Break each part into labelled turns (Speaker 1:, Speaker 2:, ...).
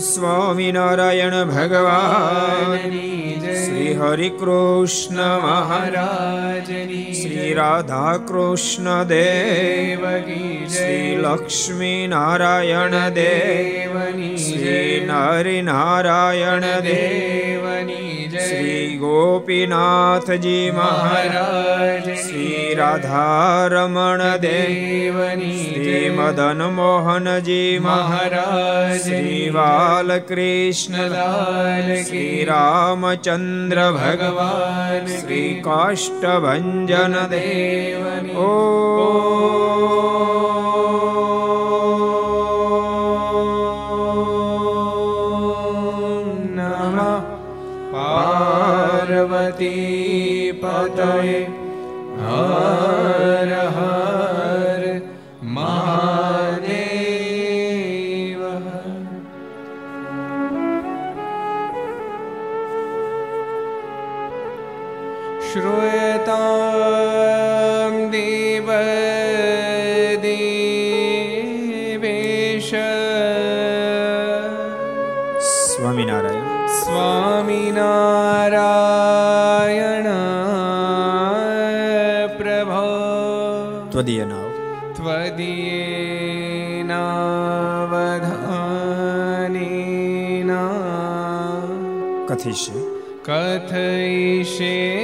Speaker 1: સ્વામિનારાયણ ભગવાન શ્રી હરિ કૃષ્ણ મહારાજ શ્રી રાધા કૃષ્ણ દેવ શ્રી લક્ષ્મી નારાયણ દેવ શ્રી નરિ નારાયણ દેવની શ્રી ગોપીનાથજી મહારાજ શ્રી રાધા રમણ દેવની શ્રી મદન મોહનજી મહારાજ શ્રી બાલકૃષ્ણ લાલ શ્રી રામચંદ્ર ભગવાન શ્રી કાષ્ટભન દેવની ઓ પાર્વતી પતય શ્રૂયતામ દેવ દેવેશ સ્વામિનારાયણ સ્વામિનારાયણ પ્રભો ત્વદીય નાવ ત્વદીય નાવધાનેના કથિષ્ય કથયિષ્ય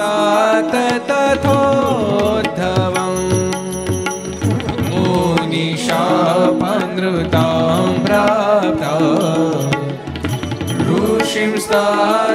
Speaker 1: ऋषिं स्तात तथोद्धवम् मुनिशापनृतां प्राप्ता ऋषिं स्तात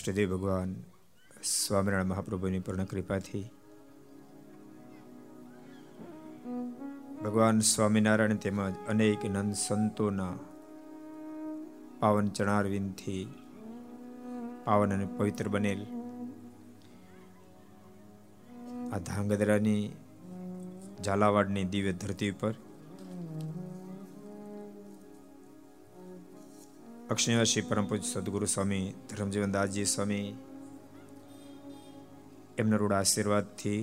Speaker 2: ઈષ્ટદેવ ભગવાન સ્વામિનારાયણ મહાપ્રભુની પૂર્ણ કૃપાથી ભગવાન સ્વામિનારાયણ તેમજ અનેક નંદ સંતોના પાવન ચણારવિંદથી પાવન અને પવિત્ર બનેલ આ ધાંગધ્રાની ઝાલાવાડની દિવ્ય ધરતી ઉપર અક્ષયવાસી પરમ પૂજ્ય સદગુરુ સ્વામી ધર્મજીવનદાસજી સ્વામી એમના રૂઢ આશીર્વાદથી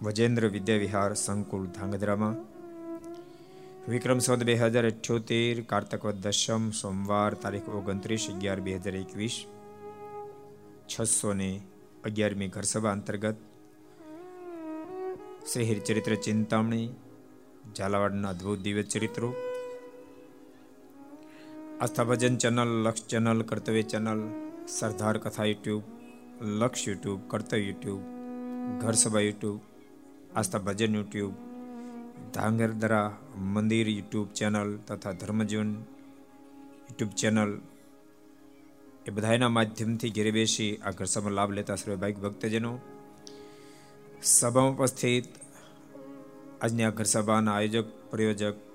Speaker 2: વજેન્દ્ર વિદ્યા વિહાર સંકુલ ધાંગધ્રામાં વિક્રમ સંવત બે હજાર અઠ્યોતેર કાર્તક દશમ સોમવાર તારીખ ઓગણત્રીસ અગિયાર બે હજાર એકવીસ છસો ને અગિયારમી ઘરસભા અંતર્ગત શ્રી હિરચરિત્ર ચિંતામણી ઝાલાવાડના અદ્ભુત દિવ્ય ચરિત્રો Aastha Bhajan channel, Laksh channel, Kartavya channel, Sardar Katha YouTube, Laksh YouTube, કર્તવ્ય યુટ્યુબ, ઘર સભા યુટ્યુબ, આસ્થા ભજન યુટ્યુબ ધાંગરદરા મંદિર યુટ્યુબ ચેનલ તથા ધર્મજીવન યુટ્યુબ ચેનલ એ બધાના માધ્યમથી ઘેરે બેસી આ ઘર સભાનો લાભ લેતા સર્વે ભાઈ ભક્તજનો. સભામાં ઉપસ્થિત આજની આ ઘર સભાના આયોજક, પ્રયોજક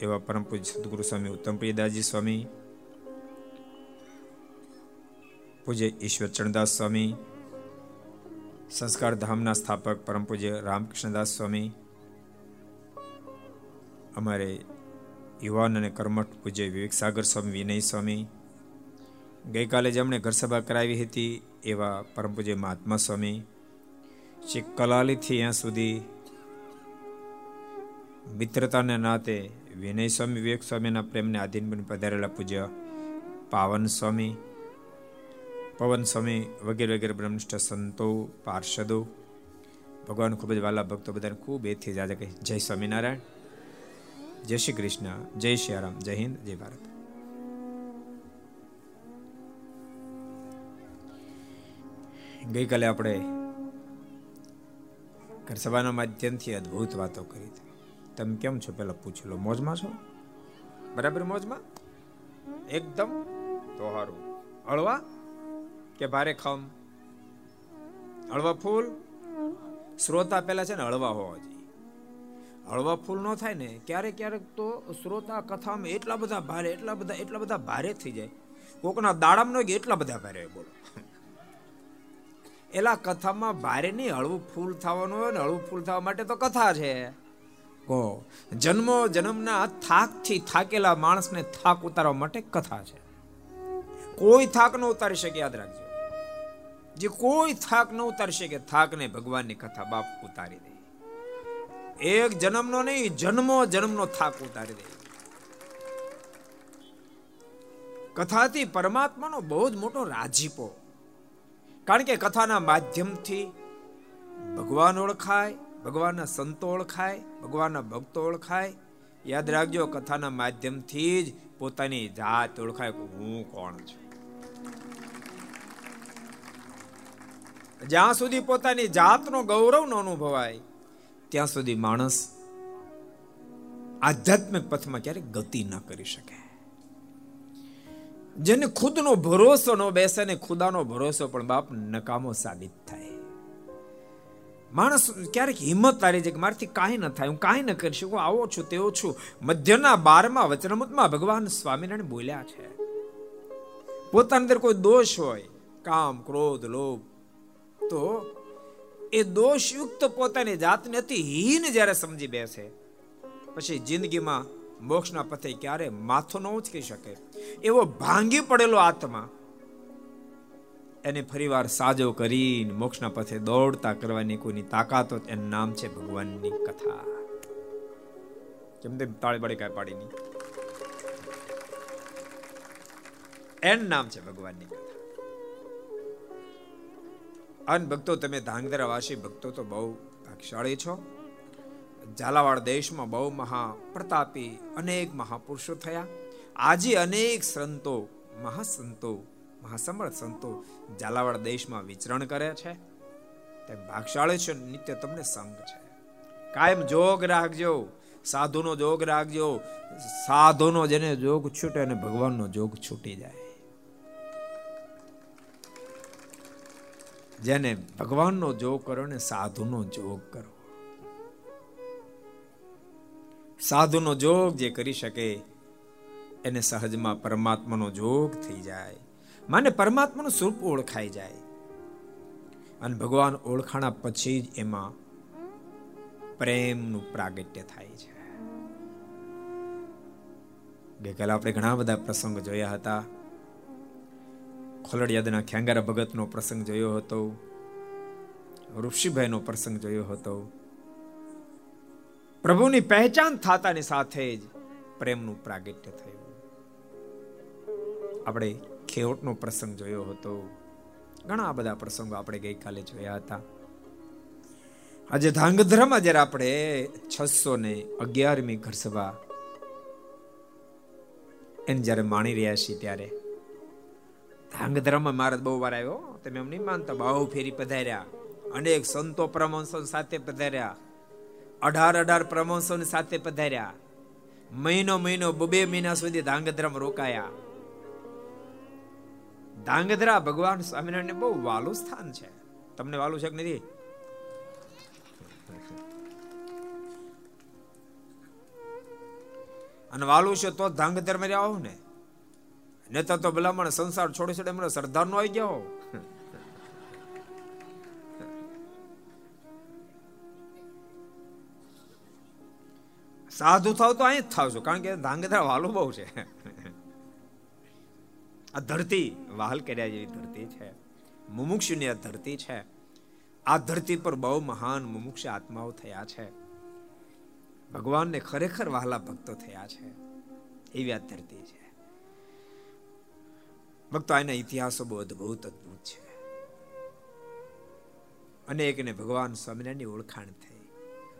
Speaker 2: એવા પરમ પૂજ્ય સદગુરુ સ્વામી, ઉત્તમ પ્રિયદાસજી સ્વામી, પૂજ્ય ઈશ્વર ચરણદાસ સ્વામી, સંસ્કાર ધામના સ્થાપક પરમ પૂજ્ય રામકૃષ્ણદાસ સ્વામી, અમારે યુવાન અને કર્મઠ પૂજ્ય વિવેક સાગર સ્વામી, વિનય સ્વામી, ગઈકાલે જેમણે ઘરસભા કરાવી હતી એવા પરમ પૂજ્ય મહાત્મા સ્વામી શ્રી કલાલીથી અહીંયા સુધી મિત્રતાને નાતે વિનય સ્વામી, વિવેક સ્વામીના પ્રેમને આધીન બની પધારેલા પૂજ્ય પાવન સ્વામી, પવન સ્વામી વગેરે વગેરે બ્રહ્મનિષ્ઠ સંતો, પાર્ષદો. ભગવાન ખૂબ જ વાલા ભક્તો બધાને ખૂબ એથી જાજે કહે જય સ્વામિનારાયણ. જય શ્રી કૃષ્ણ. જય શ્રી રામ. જય હિન્દ. જય ભારત. ગઈકાલે આપણે ઘર સભાના માધ્યમથી અદ્ભુત વાતો કરી હતી. તમે કેમ છો? પેલા પૂછી લો. મોજમાં છો? બરાબર મોજમાં? એકદમ? તો સારું હળવા? કે ભારે ખમ હળવા ફૂલ? શ્રોતા પેલા છે ને હળવા હોવા જોઈએ. હળવા ફૂલ ન થાય ને, ક્યારેક ક્યારેક તો શ્રોતા કથામાં એટલા બધા ભારે, એટલા બધા એટલા બધા ભારે થઈ જાય. કોકના દાડામાં ન એટલા બધા ભારે બોલો. એલા કથામાં ભારે નહીં, હળવું ફૂલ થવાનું હોય ને, હળવું ફૂલ થવા માટે તો કથા છે. કહો જન્મો જન્મના થાકથી થાકેલા માણસને થાક ઉતારવા માટે કથા છે. કોઈ થાક ન ઉતારી શકે, યાદ રાખજો. જે કોઈ થાક ન ઉતારી શકે, થાકને ભગવાનની કથા બાપ ઉતારી દે. એક જન્મનો નહીં, જન્મો જન્મનો થાક ઉતારી દે. કથાથી પરમાત્માનો બહુ જ મોટો રાજીપો. કારણ કે કથાના માધ્યમથી ભગવાન ઓળખાય, ભગવાનના સંતો ઓળખાય ભગવાનના ભક્તો ઓળખાય? યાદ રાખજો, કથાના માધ્યમથી જ પોતાની જાત ઓળખાય હું કોણ છું. જ્યાં સુધી પોતાની જાતનો ગૌરવ ન અનુભવાય, ત્યાં સુધી માણસ આધ્યાત્મિક પથમાં ક્યારેક ગતિ ન કરી શકે. જેને ખુદનો ભરોસો ન બેસે ને ખુદાનો ભરોસો પણ બાપ નકામો સાબિત થાય. માણસ ક્યારેક હિંમત તારી છે કે મારાથી કાંઈ ન થાય, હું કાંઈ ન કરી શકું, આવો છું, તેવો છું. મધ્યના બારમાં વચનમુતમાં ભગવાન સ્વામિનારાયણ બોલ્યા છે. પોતાની અંદર કોઈ દોષ હોય, કામ, ક્રોધ, લોભ, તો એ દોષયુક્ત પોતાની જાતને અતિ હીન જ્યારે સમજી બેસે, પછી જિંદગીમાં મોક્ષના પથે ક્યારે માથું ન ઉચકી શકે. એવો ભાંગી પડેલો આત્મા એને ફરીવાર સાજો કરીને મોક્ષના પથે દોડતા કરવાની કોઈની તાકાત હોત, એનું નામ છે ભગવાનની કથા. કેમ તેમ તાળી બાળી કાંઈ પાડી નહીં. એનું નામ છે ભગવાનની કથા. અન ભક્તો, તમે ધાંગધ્રા વાસી ભક્તો તો બહુ ભાગશાળી છો. ઝાલાવાડ દેશમાં બહુ મહા પ્રતાપી અનેક મહાપુરુષો થયા. આજે અનેક સંતો, મહાસંતો મહાસમર્થ સંતો ઝાલાવાડ દેશમાં વિચરણ કરે છે. તે ભાગશાળી છે, નિત્ય તમને સંગ છે. કાયમ જોગ રાખજો, સાધુનો જોગ રાખજો, સાધુનો જેને જોગ છૂટે અને ભગવાનનો જોગ છૂટી જાય. જેને ભગવાનનો જોગ કરો ને સાધુનો જોગ કરો. સાધુનો જોગ જે કરી શકે, એને સહજમાં પરમાત્માનો જોગ થઈ જાય. માને પરમાત્માનું સ્વરૂપ ઓળખાઈ જાય. અને ભગવાન ઓળખાણા પછી જ એમાં પ્રેમનું પ્રાગટ્ય થાય છે. ગઈકાલે આપણે ઘણા બધા પ્રસંગ જોયા હતા. ખોલડિયાદના ખેંગારા ભગતનો પ્રસંગ જોયો હતો. ઋષિભાઈનો પ્રસંગ જોયો હતો. પ્રભુની પહેચાન થતાની સાથે જ પ્રેમનું પ્રાગટ્ય થયું. આપણે ખેવટનો પ્રસંગ જોયો હતો. ઘણા બધા પ્રસંગો આપણે ગઈકાલે જોયા હતા. આજે ધાંગધ્રામાં જ્યારે આપણે છસો ને અગિયારમી ઘરસભા એને જ્યારે માણી રહ્યા છીએ ત્યારે, ધાંગધ્રામાં મહારાજ બહુ વાર આવ્યો, તમે એમ નહીં માનતા, બહુ ફેરી પધાર્યા, અનેક સંતો પ્રમોશન સાથે પધાર્યા, અઢાર અઢાર પ્રમોશન સાથે પધાર્યા, મહિનો મહિનો બબે મહિના સુધી ધાંગધ્રામાં રોકાયા. ધાંગધ્રા ભગવાન સ્વામિનારાયણ બહુ વાલું સ્થાન છે. તમને વાલું છે કે નથી? અને વાલું છે તો ધાંગધ્રા માં આવો ને. નેતા તો ભલામણ સંસાર છોડી છોડે એમને સરદાર નો આવી ગયો. સાધુ થાવ તો અહીં જ થાવ છું કારણ કે ધાંગધ્રા વાલું બહુ છે. આ ધરતી વહાલ કર્યા જેવી ધરતી છે. મુમુક્ષુની આ ધરતી છે. આ ધરતી પર બહુ મહાન મુમુક્ષ આત્માઓ થયા છે. ભગવાનને ખરેખર વહાલા ભક્તો થયા છે. એવી આ ધરતી છે. ભક્તો, આના ઇતિહાસો બહુ અદભુત અદભુત છે. અનેકને ભગવાન સ્વામિનારાયણની ઓળખાણ થઈ.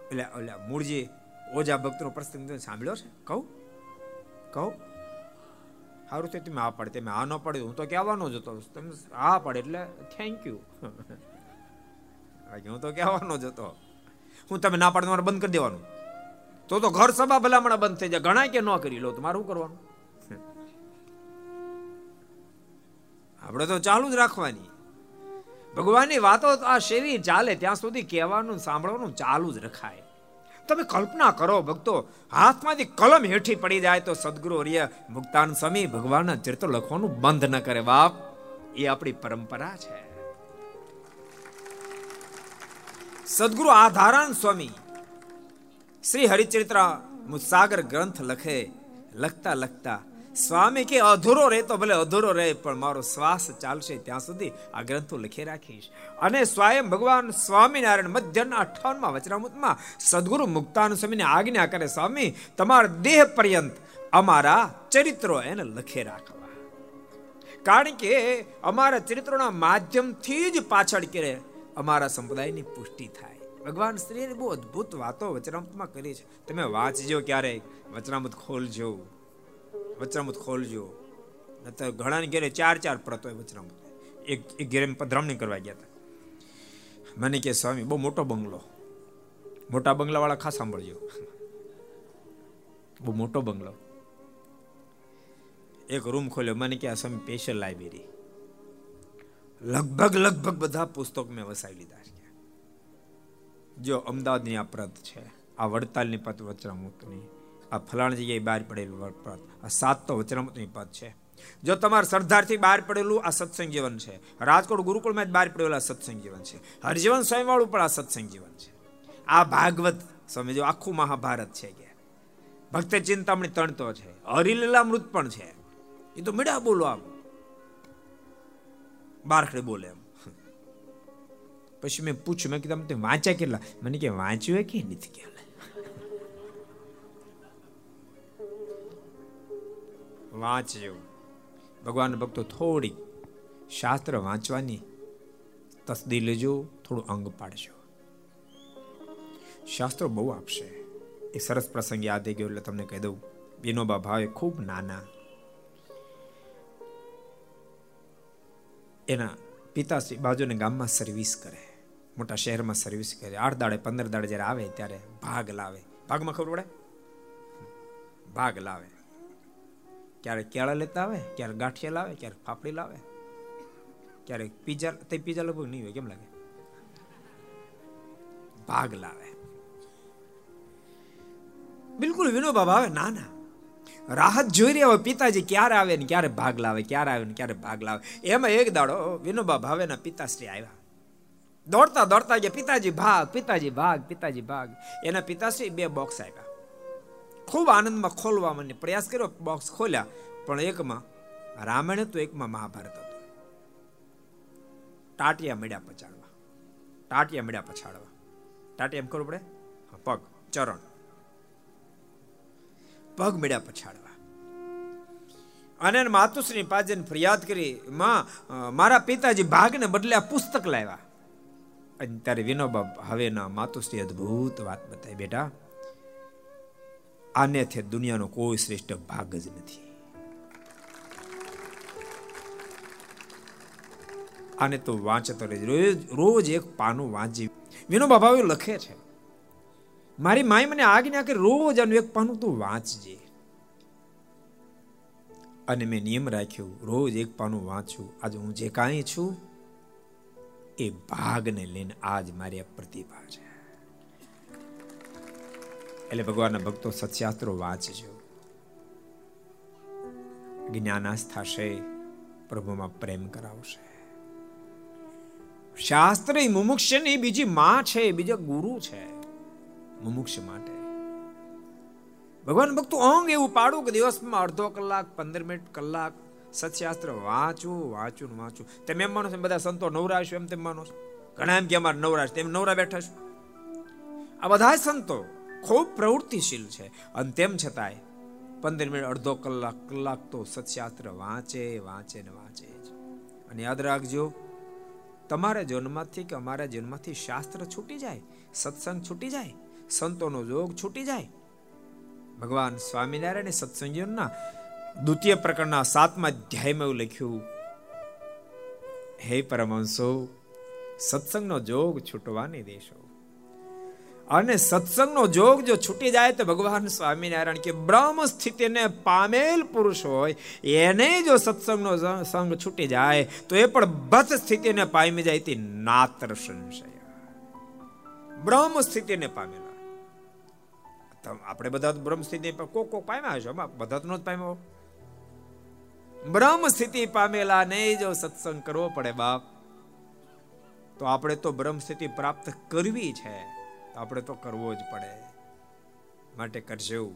Speaker 2: એટલે ઓલા મૂળજી ઓજા ભક્તનો પ્રસંગ સાંભળ્યો છે? કહું? કહું? સારું છે, તમે આ પડે, તમે આ ન પાડે, હું તો કહેવાનો જ હતો. તમે આ પડે એટલે થેન્ક યુ હું તો કહેવાનો જ હતો. હું તમે ના પાડે તમારે બંધ કરી દેવાનું. તો તો ઘર સભા ભલામણા બંધ થઈ જાય. ઘણા કે ન કરી લો તમારું શું કરવાનું? આપણે તો ચાલુ જ રાખવાની. ભગવાનની વાતો આ શેરી ચાલે, ત્યાં સુધી કહેવાનું, સાંભળવાનું ચાલુ જ રખાય. તમે કલ્પના કરો ભક્તો, હાથમાંથી કલમ હેઠી પડી જાય તો સદગુરુ રિય મુક્તાન સ્વામી ભગવાનના ચરિત્ર લખવાનું બંધ ન કરે. બાપ, એ આપણી પરંપરા છે. સદગુરુ આધારાન સ્વામી શ્રી હરિચરિત્ર મુસાગર ગ્રંથ લખે, લખતા લખતા સ્વામી કે અધૂરો રહે તો ભલે અધૂરો રહે, પણ મારો શ્વાસ ચાલશે ત્યાં સુધી આ ગ્રંથો લખી રાખીશ. અને સ્વયં ભગવાન સ્વામિનારાયણ મધ્યના અઠાવનમાં વચનામૃતમાં સદગુરુ મુક્તાન સ્વામીને આજ્ઞા કરે, સ્વામી, તમારા દેહ પર્યંત અમારા ચરિત્રો એને લખે રાખવા. કારણ કે અમારા ચરિત્રોના માધ્યમથી જ પાછળ કરે અમારા સંપ્રદાયની પુષ્ટિ થાય. ભગવાન શ્રીએ બહુ અદ્ભુત વાતો વચનામૃતમાં કરી છે. તમે વાંચજો ક્યારેક વચનામૃત ખોલજો. વચરામૃત ખોલજો. નતર ઘણાની ઘેરે ચાર ચાર પ્રત હોય વચરામૃત. એક એક ઘેરે પધરામણી કરવા ગયા હતા. મને કે, સ્વામી, બહુ મોટો બંગલો. મોટા બંગલાવાળા ખાસ સાંભળજો. બહુ મોટો બંગલો. એક રૂમ ખોલ્યો. મને કે, આ સ્વામી સ્પેશિયલ લાઇબ્રેરી લગભગ લગભગ બધા પુસ્તક મેં વસાવી લીધા છે. જો અમદાવાદની આ પ્રત છે, આ વડતાલની પત વચરામૃતની. આ ફલાણ જગ્યાએ બહાર પડેલું પદ. આ સાત તો વચનામૃતની પદ છે. જો તમારા સરદારથી બહાર પડેલું આ સત્સંગ જીવન છે. રાજકોટ ગુરુકુળમાં જ બહાર પડેલું આ સત્સંગ જીવન છે. હરજીવન સ્વયંવાળું પણ આ સત્સંગ જીવન છે. આ ભાગવત સમજો આખું મહાભારત છે કે. ભક્ત ચિંતામણી તણતો છે. હરિલીલામૃત પણ છે. એ તો મીડા બોલો આમ. બારખડે બોલે એમ. પછી મેં પૂછ્યું, મેં કીધું તમે વાંચ્યા કેટલા? મને કે, વાંચ્યું કે નથી કે વાંચજો ભગવાન ભક્તો થોડી શાસ્ત્ર વાંચવાની તસદી લેજો, થોડું અંગ પાડજો. શાસ્ત્રો બહુ આપશે. એક સરસ પ્રસંગ યાદ આવી ગયો એટલે તમને કહી દઉં. વિનોબા ભાવે ખૂબ નાના. એના પિતાશ્રી બાજુને ગામમાં સર્વિસ કરે. મોટા શહેરમાં સર્વિસ કરે. આઠ દાડે, પંદર દાડે જ્યારે આવે ત્યારે ભાગ લાવે. ભાગમાં ખબર પડે? ભાગ લાવે. ક્યારેક કેળા લેતા આવે ક્યારેક ગાંઠિયા લાવે ક્યારેક ફાફડી લાવે. ક્યારેક પીઝા તે પીઝા લગભગ નહીં હોય, કેમ લાગે? ભાગ લાવે. બિલકુલ વિનોબા ભાવે ના ના. રાહત જોઈ રહ્યા હોય પિતાજી ક્યારે આવે ને ક્યારે ભાગ લાવે, ક્યારે આવે ને ક્યારે ભાગ લાવે. એમાં એક દાડો વિનોબા ભાવેના પિતાશ્રી આવ્યા. દોડતા દોડતા ગયા, પિતાજી ભાગ પિતાજી ભાગ પિતાજી ભાગ. એના પિતાશ્રી બે બોક્સ આપ્યા. ખૂબ આનંદમાં ખોલવા મને પ્રયાસ કર્યો બોક્સ ખોલ્યા, પણ એકમાં રામાયણ હતું, એકમાં મહાભારત હતું. ટાટિયા મળ્યા પછાડવા. ટાટિયા મળ્યા પછાડવા. ટાટિયા એમ કરવું પડે? પગ, ચરણ. પગ મળ્યા પછાડવા. અને માતુશ્રી પાજન ફરિયાદ કરી, માં મારા પિતાજી ભાગને બદલે પુસ્તક લાવ્યા. અને ત્યારે વિનોબા, હવેના માતુશ્રી અદ્ભુત વાત બતાવી, બેટા આનેથી દુનિયાનો કોઈ શ્રેષ્ઠ ભાગ જ નથી. આને તો વાંચતો રહેજો રોજ રોજ એક પાનું વાંચી. વિનોબા ભાવે લખે છે, મારી માય મને આજ્ઞા કે રોજ આનું એક પાનું તું વાંચજે. અને મેં નિયમ રાખ્યું, રોજ એક પાનું વાંચું. આજે હું જે કાંઈ છું, એ ભાગને લઈને આજ મારી આ પ્રતિભા છે. એટલે ભગવાનના ભક્તો સત્યાસ્ત્રો વાંચજો. જ્ઞાનાસ થશે, પ્રભુમાં પ્રેમ કરાવશે. શાસ્ત્ર એ મુમુક્ષની બીજી માં છે, બીજા ગુરુ છે, મુમુક્ષ માટે. ભગવાન ભક્તો અંગ એવું પાડું કે દિવસમાં અડધો કલાક, પંદર મિનિટ કલાક સત્શાસ્ત્ર વાંચું વાંચું વાંચું. તેમ એમ માનો છો બધા સંતો નવરા છો એમ તેમ માનો છો. ઘણા એમ કે અમારે નવરા તેમ નવરા બેઠા છો. આ બધા સંતો ખૂબ પ્રવૃત્તિશીલ છે. અને તેમ છતાંય, પંદર મિનિટ, અડધો કલાક કલાક તો સત્શાસ્ત્ર વાંચે વાંચે ને વાંચે જ. અને યાદ રાખજો, તમારા જન્મમાંથી કે અમારા જન્મથી શાસ્ત્ર છૂટી જાય, સત્સંગ છૂટી જાય, સંતોનો જોગ છૂટી જાય. ભગવાન સ્વામિનારાયણ સત્સંગીઓના દ્વિતીય પ્રકરણના સાતમા અધ્યાયમાં એવું લખ્યું, હે પરમહંસો, સત્સંગનો જોગ છૂટવાની દેશો. અને સત્સંગનો જોગ જો છૂટી જાય તો ભગવાન સ્વામિનારાયણ કે બ્રહ્મ સ્થિતિને પામેલ પુરુષ હોય, એને જો સત્સંગનો સંગ છૂટી જાય, તો એ પણ બત સ્થિતિને પામી જાય તે નાત્ર સંશય. બ્રહ્મ સ્થિતિને પામેલા. આપણે બધા બ્રહ્મ સ્થિતિ કોક કોક પામ્યા હશો બધા તો જ પામ્યો બ્રહ્મ સ્થિતિ પામેલા ને જો સત્સંગ કરવો પડે બાપ, તો આપણે તો બ્રહ્મ સ્થિતિ પ્રાપ્ત કરવી છે. આપણે તો કરવો જ પડે. માટે કરજો,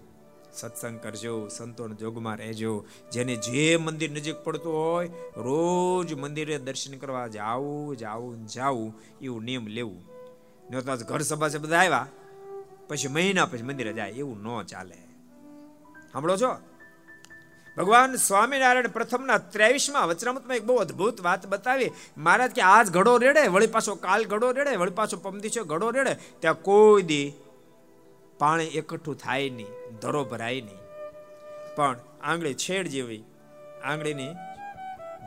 Speaker 2: સત્સંગ કરજો, સંતોન જોગમાં રહેજો. જેને જે મંદિર નજીક પડતું હોય, રોજ મંદિરે દર્શન કરવા જાવું જાવું જાવું એવું નિયમ લેવું. ન તો ઘર સભા છે બધા આવ્યા. પછી મહિના પછી મંદિરે જાય, એવું ન ચાલે. સાંભળો છો? ભગવાન સ્વામિનારાયણ પ્રથમના ત્રેવીસમાં વચનામૃતમાં એક બહુ અદ્ભુત વાત બતાવી. મહારાજ કે, આજ ઘડો રેડે, વળી પાછો કાલ ઘડો રેડે, વળી પાછો પમદીછો ઘડો રેડે. ત્યાં કોઈ દી પાણી એકઠું થાય નહીં, ધરો ભરાય નહીં. પણ આંગળી છેડ જેવી, આંગળીની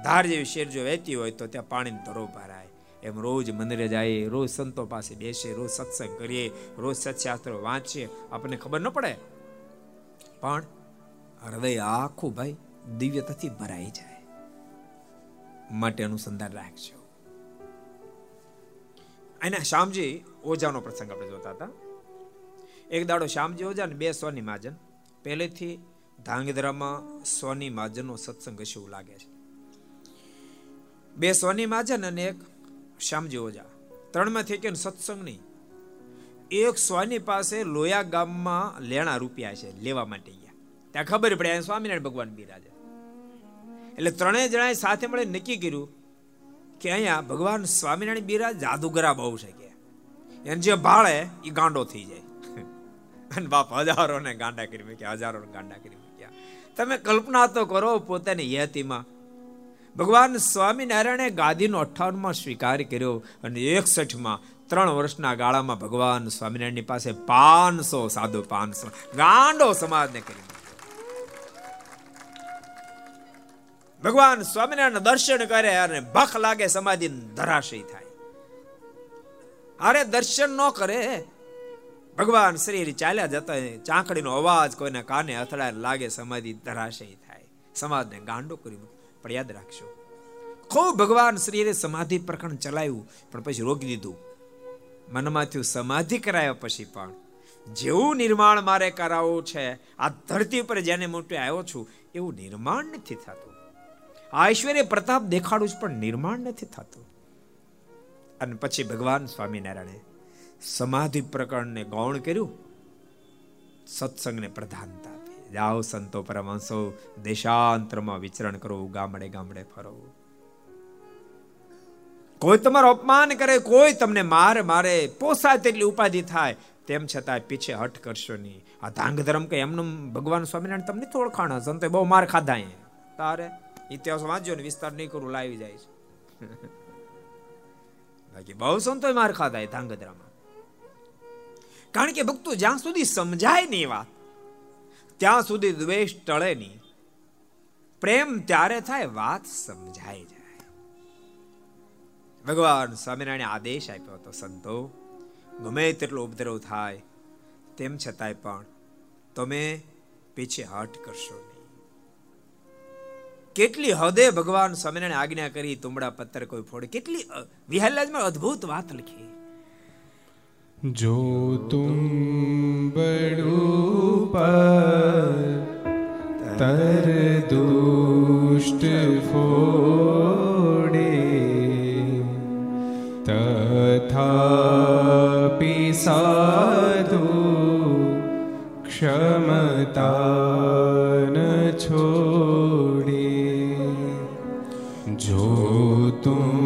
Speaker 2: ધાર જેવી શેર જો વહેતી હોય તો ત્યાં પાણીનો ધરો ભરાય. એમ રોજ મંદિરે જાય, રોજ સંતો પાસે બેસે, રોજ સત્સંગ કરીએ, રોજ સત્શાસ્ત્રો વાંચીએ. આપણને ખબર ન પડે? પણ હૃદય આખું ભાઈ દિવ્યતાથી ભરાઈ જાય. માટે અનુસંધાન રાખજો. અને શ્યામજી ઓજાનો પ્રસંગ આપણે જોતા હતા. એક દાડો શ્યામજી ઓજા ને બે સોની માજન પહેલેથી ધાંગધ્રામાં સોની માજનનો સત્સંગ હશે એવું લાગે છે. બે સોની માજન અને એક શ્યામજી ઓજા. ત્રણમાંથી કે સત્સંગ નહીં. એક સોની પાસે લોયા ગામમાં લેણા રૂપિયા છે લેવા માટે ત્યાં ખબર પડે સ્વામિનારાયણ ભગવાન બિરાજે. એટલે ત્રણેય જણાએ સાથે મળે નક્કી કર્યું કે અહીંયા ભગવાન સ્વામિનારાયણ બિરાજ, જાદુગરા બહુ છે કે. એને જે ભાળે એ ગાંડો થઈ જાય. અને બાપ હજારો ને ગાંડા કરી મૂક્યા હજારો ગાંડા કરી મૂક્યા. તમે કલ્પના તો કરો પોતાની યતિમાં. ભગવાન સ્વામિનારાયણે ગાદીનો અઠાવનમાં સ્વીકાર કર્યો અને એકસઠમાં, ત્રણ વર્ષના ગાળામાં ભગવાન સ્વામિનારાયણની પાસે પાંચસો સાધુ, પાંચસો ગાંડો સમાજને કરી ભગવાન સ્વામિનારાયણ દર્શન કરે અને ભખ લાગે સમાધિ ધરાશય થાય. અરે દર્શન ન કરે. ભગવાન શ્રી ચાલ્યા જતા ચાંકડીનો અવાજ કોઈને કાને અથડાય લાગે, સમાધિ ધરાશય થાય. સમાજને ગાંડો કરી પણ યાદ રાખશો ખૂબ ભગવાન શ્રીએ સમાધિ પ્રકરણ ચલાવ્યું, પણ પછી રોકી દીધું. મનમાંથી સમાધિ કરાયા પછી પણ. જેવું નિર્માણ મારે કરાવવું છે, આ ધરતી પર જેને મોટે આવ્યો છું, એવું નિર્માણ નથી થતું. ઐશ્વર્ય પ્રતાપ દેખાડું જ પણ નિર્માણ નથી થતું. અને પછી ભગવાન સ્વામિનારાયણે સમાધિ પ્રકરણને ગૌણ કર્યું. સત્સંગને પ્રધાનતા આપી. જાઓ સંતો પરમહંસો, દેશાંતરમાં વિચરણ કરો, ગામડે ગામડે ફરો. કોઈ તમારો અપમાન કરે, કોઈ તમને માર મારે, પોસાય તેટલી ઉપાધિ થાય, તેમ છતાં પીછે હટ કરશો નહીં. આ ધાંગ ધર્મ કે એમનું ભગવાન સ્વામિનારાયણ તમને ઓળખાણ? સંતો બહુ માર ખાધા તારે ઇતિહાસ વાંચ્યો ને વિસ્તાર નહીં કરું, લાવી જાય છે. બાકી બહુ સંતો માર ખાતા ધાંગધ્રામાં. કારણ કે ભક્તો જ્યાં સુધી સમજાય નહીં વાત, ત્યાં સુધી દ્વેષ ટળે નહીં. પ્રેમ ત્યારે થાય, વાત સમજાય જાય. ભગવાન સ્વામિનારાયણે આદેશ આપ્યો હતો, સંતો, ગમે તેટલો ઉપદ્રવ થાય, તેમ છતાંય પણ તમે પીછે હટ કરશો નહીં. કેટલી હદે ભગવાન સ્વામિનારાયણ આજ્ઞા કરી તુમડા પત્તર કોઈ ફોડે? કેટલી વિહલ્લાજમાં અદ્ભુત વાત લખી.
Speaker 1: જો તુમ બડું પર દુષ્ટ ફોડે તથા સાધુ ક્ષમતા ન છોડે તુમ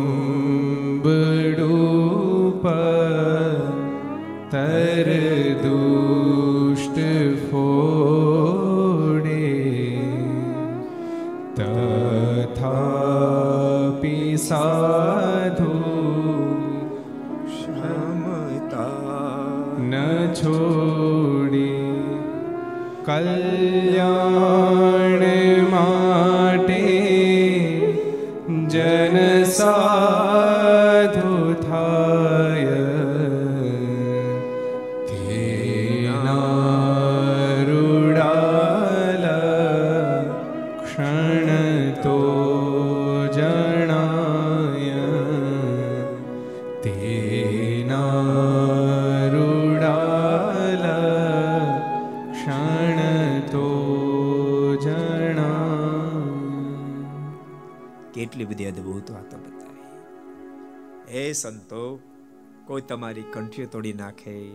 Speaker 2: કોઈ તમારી કંઠીઓ તોડી નાખે,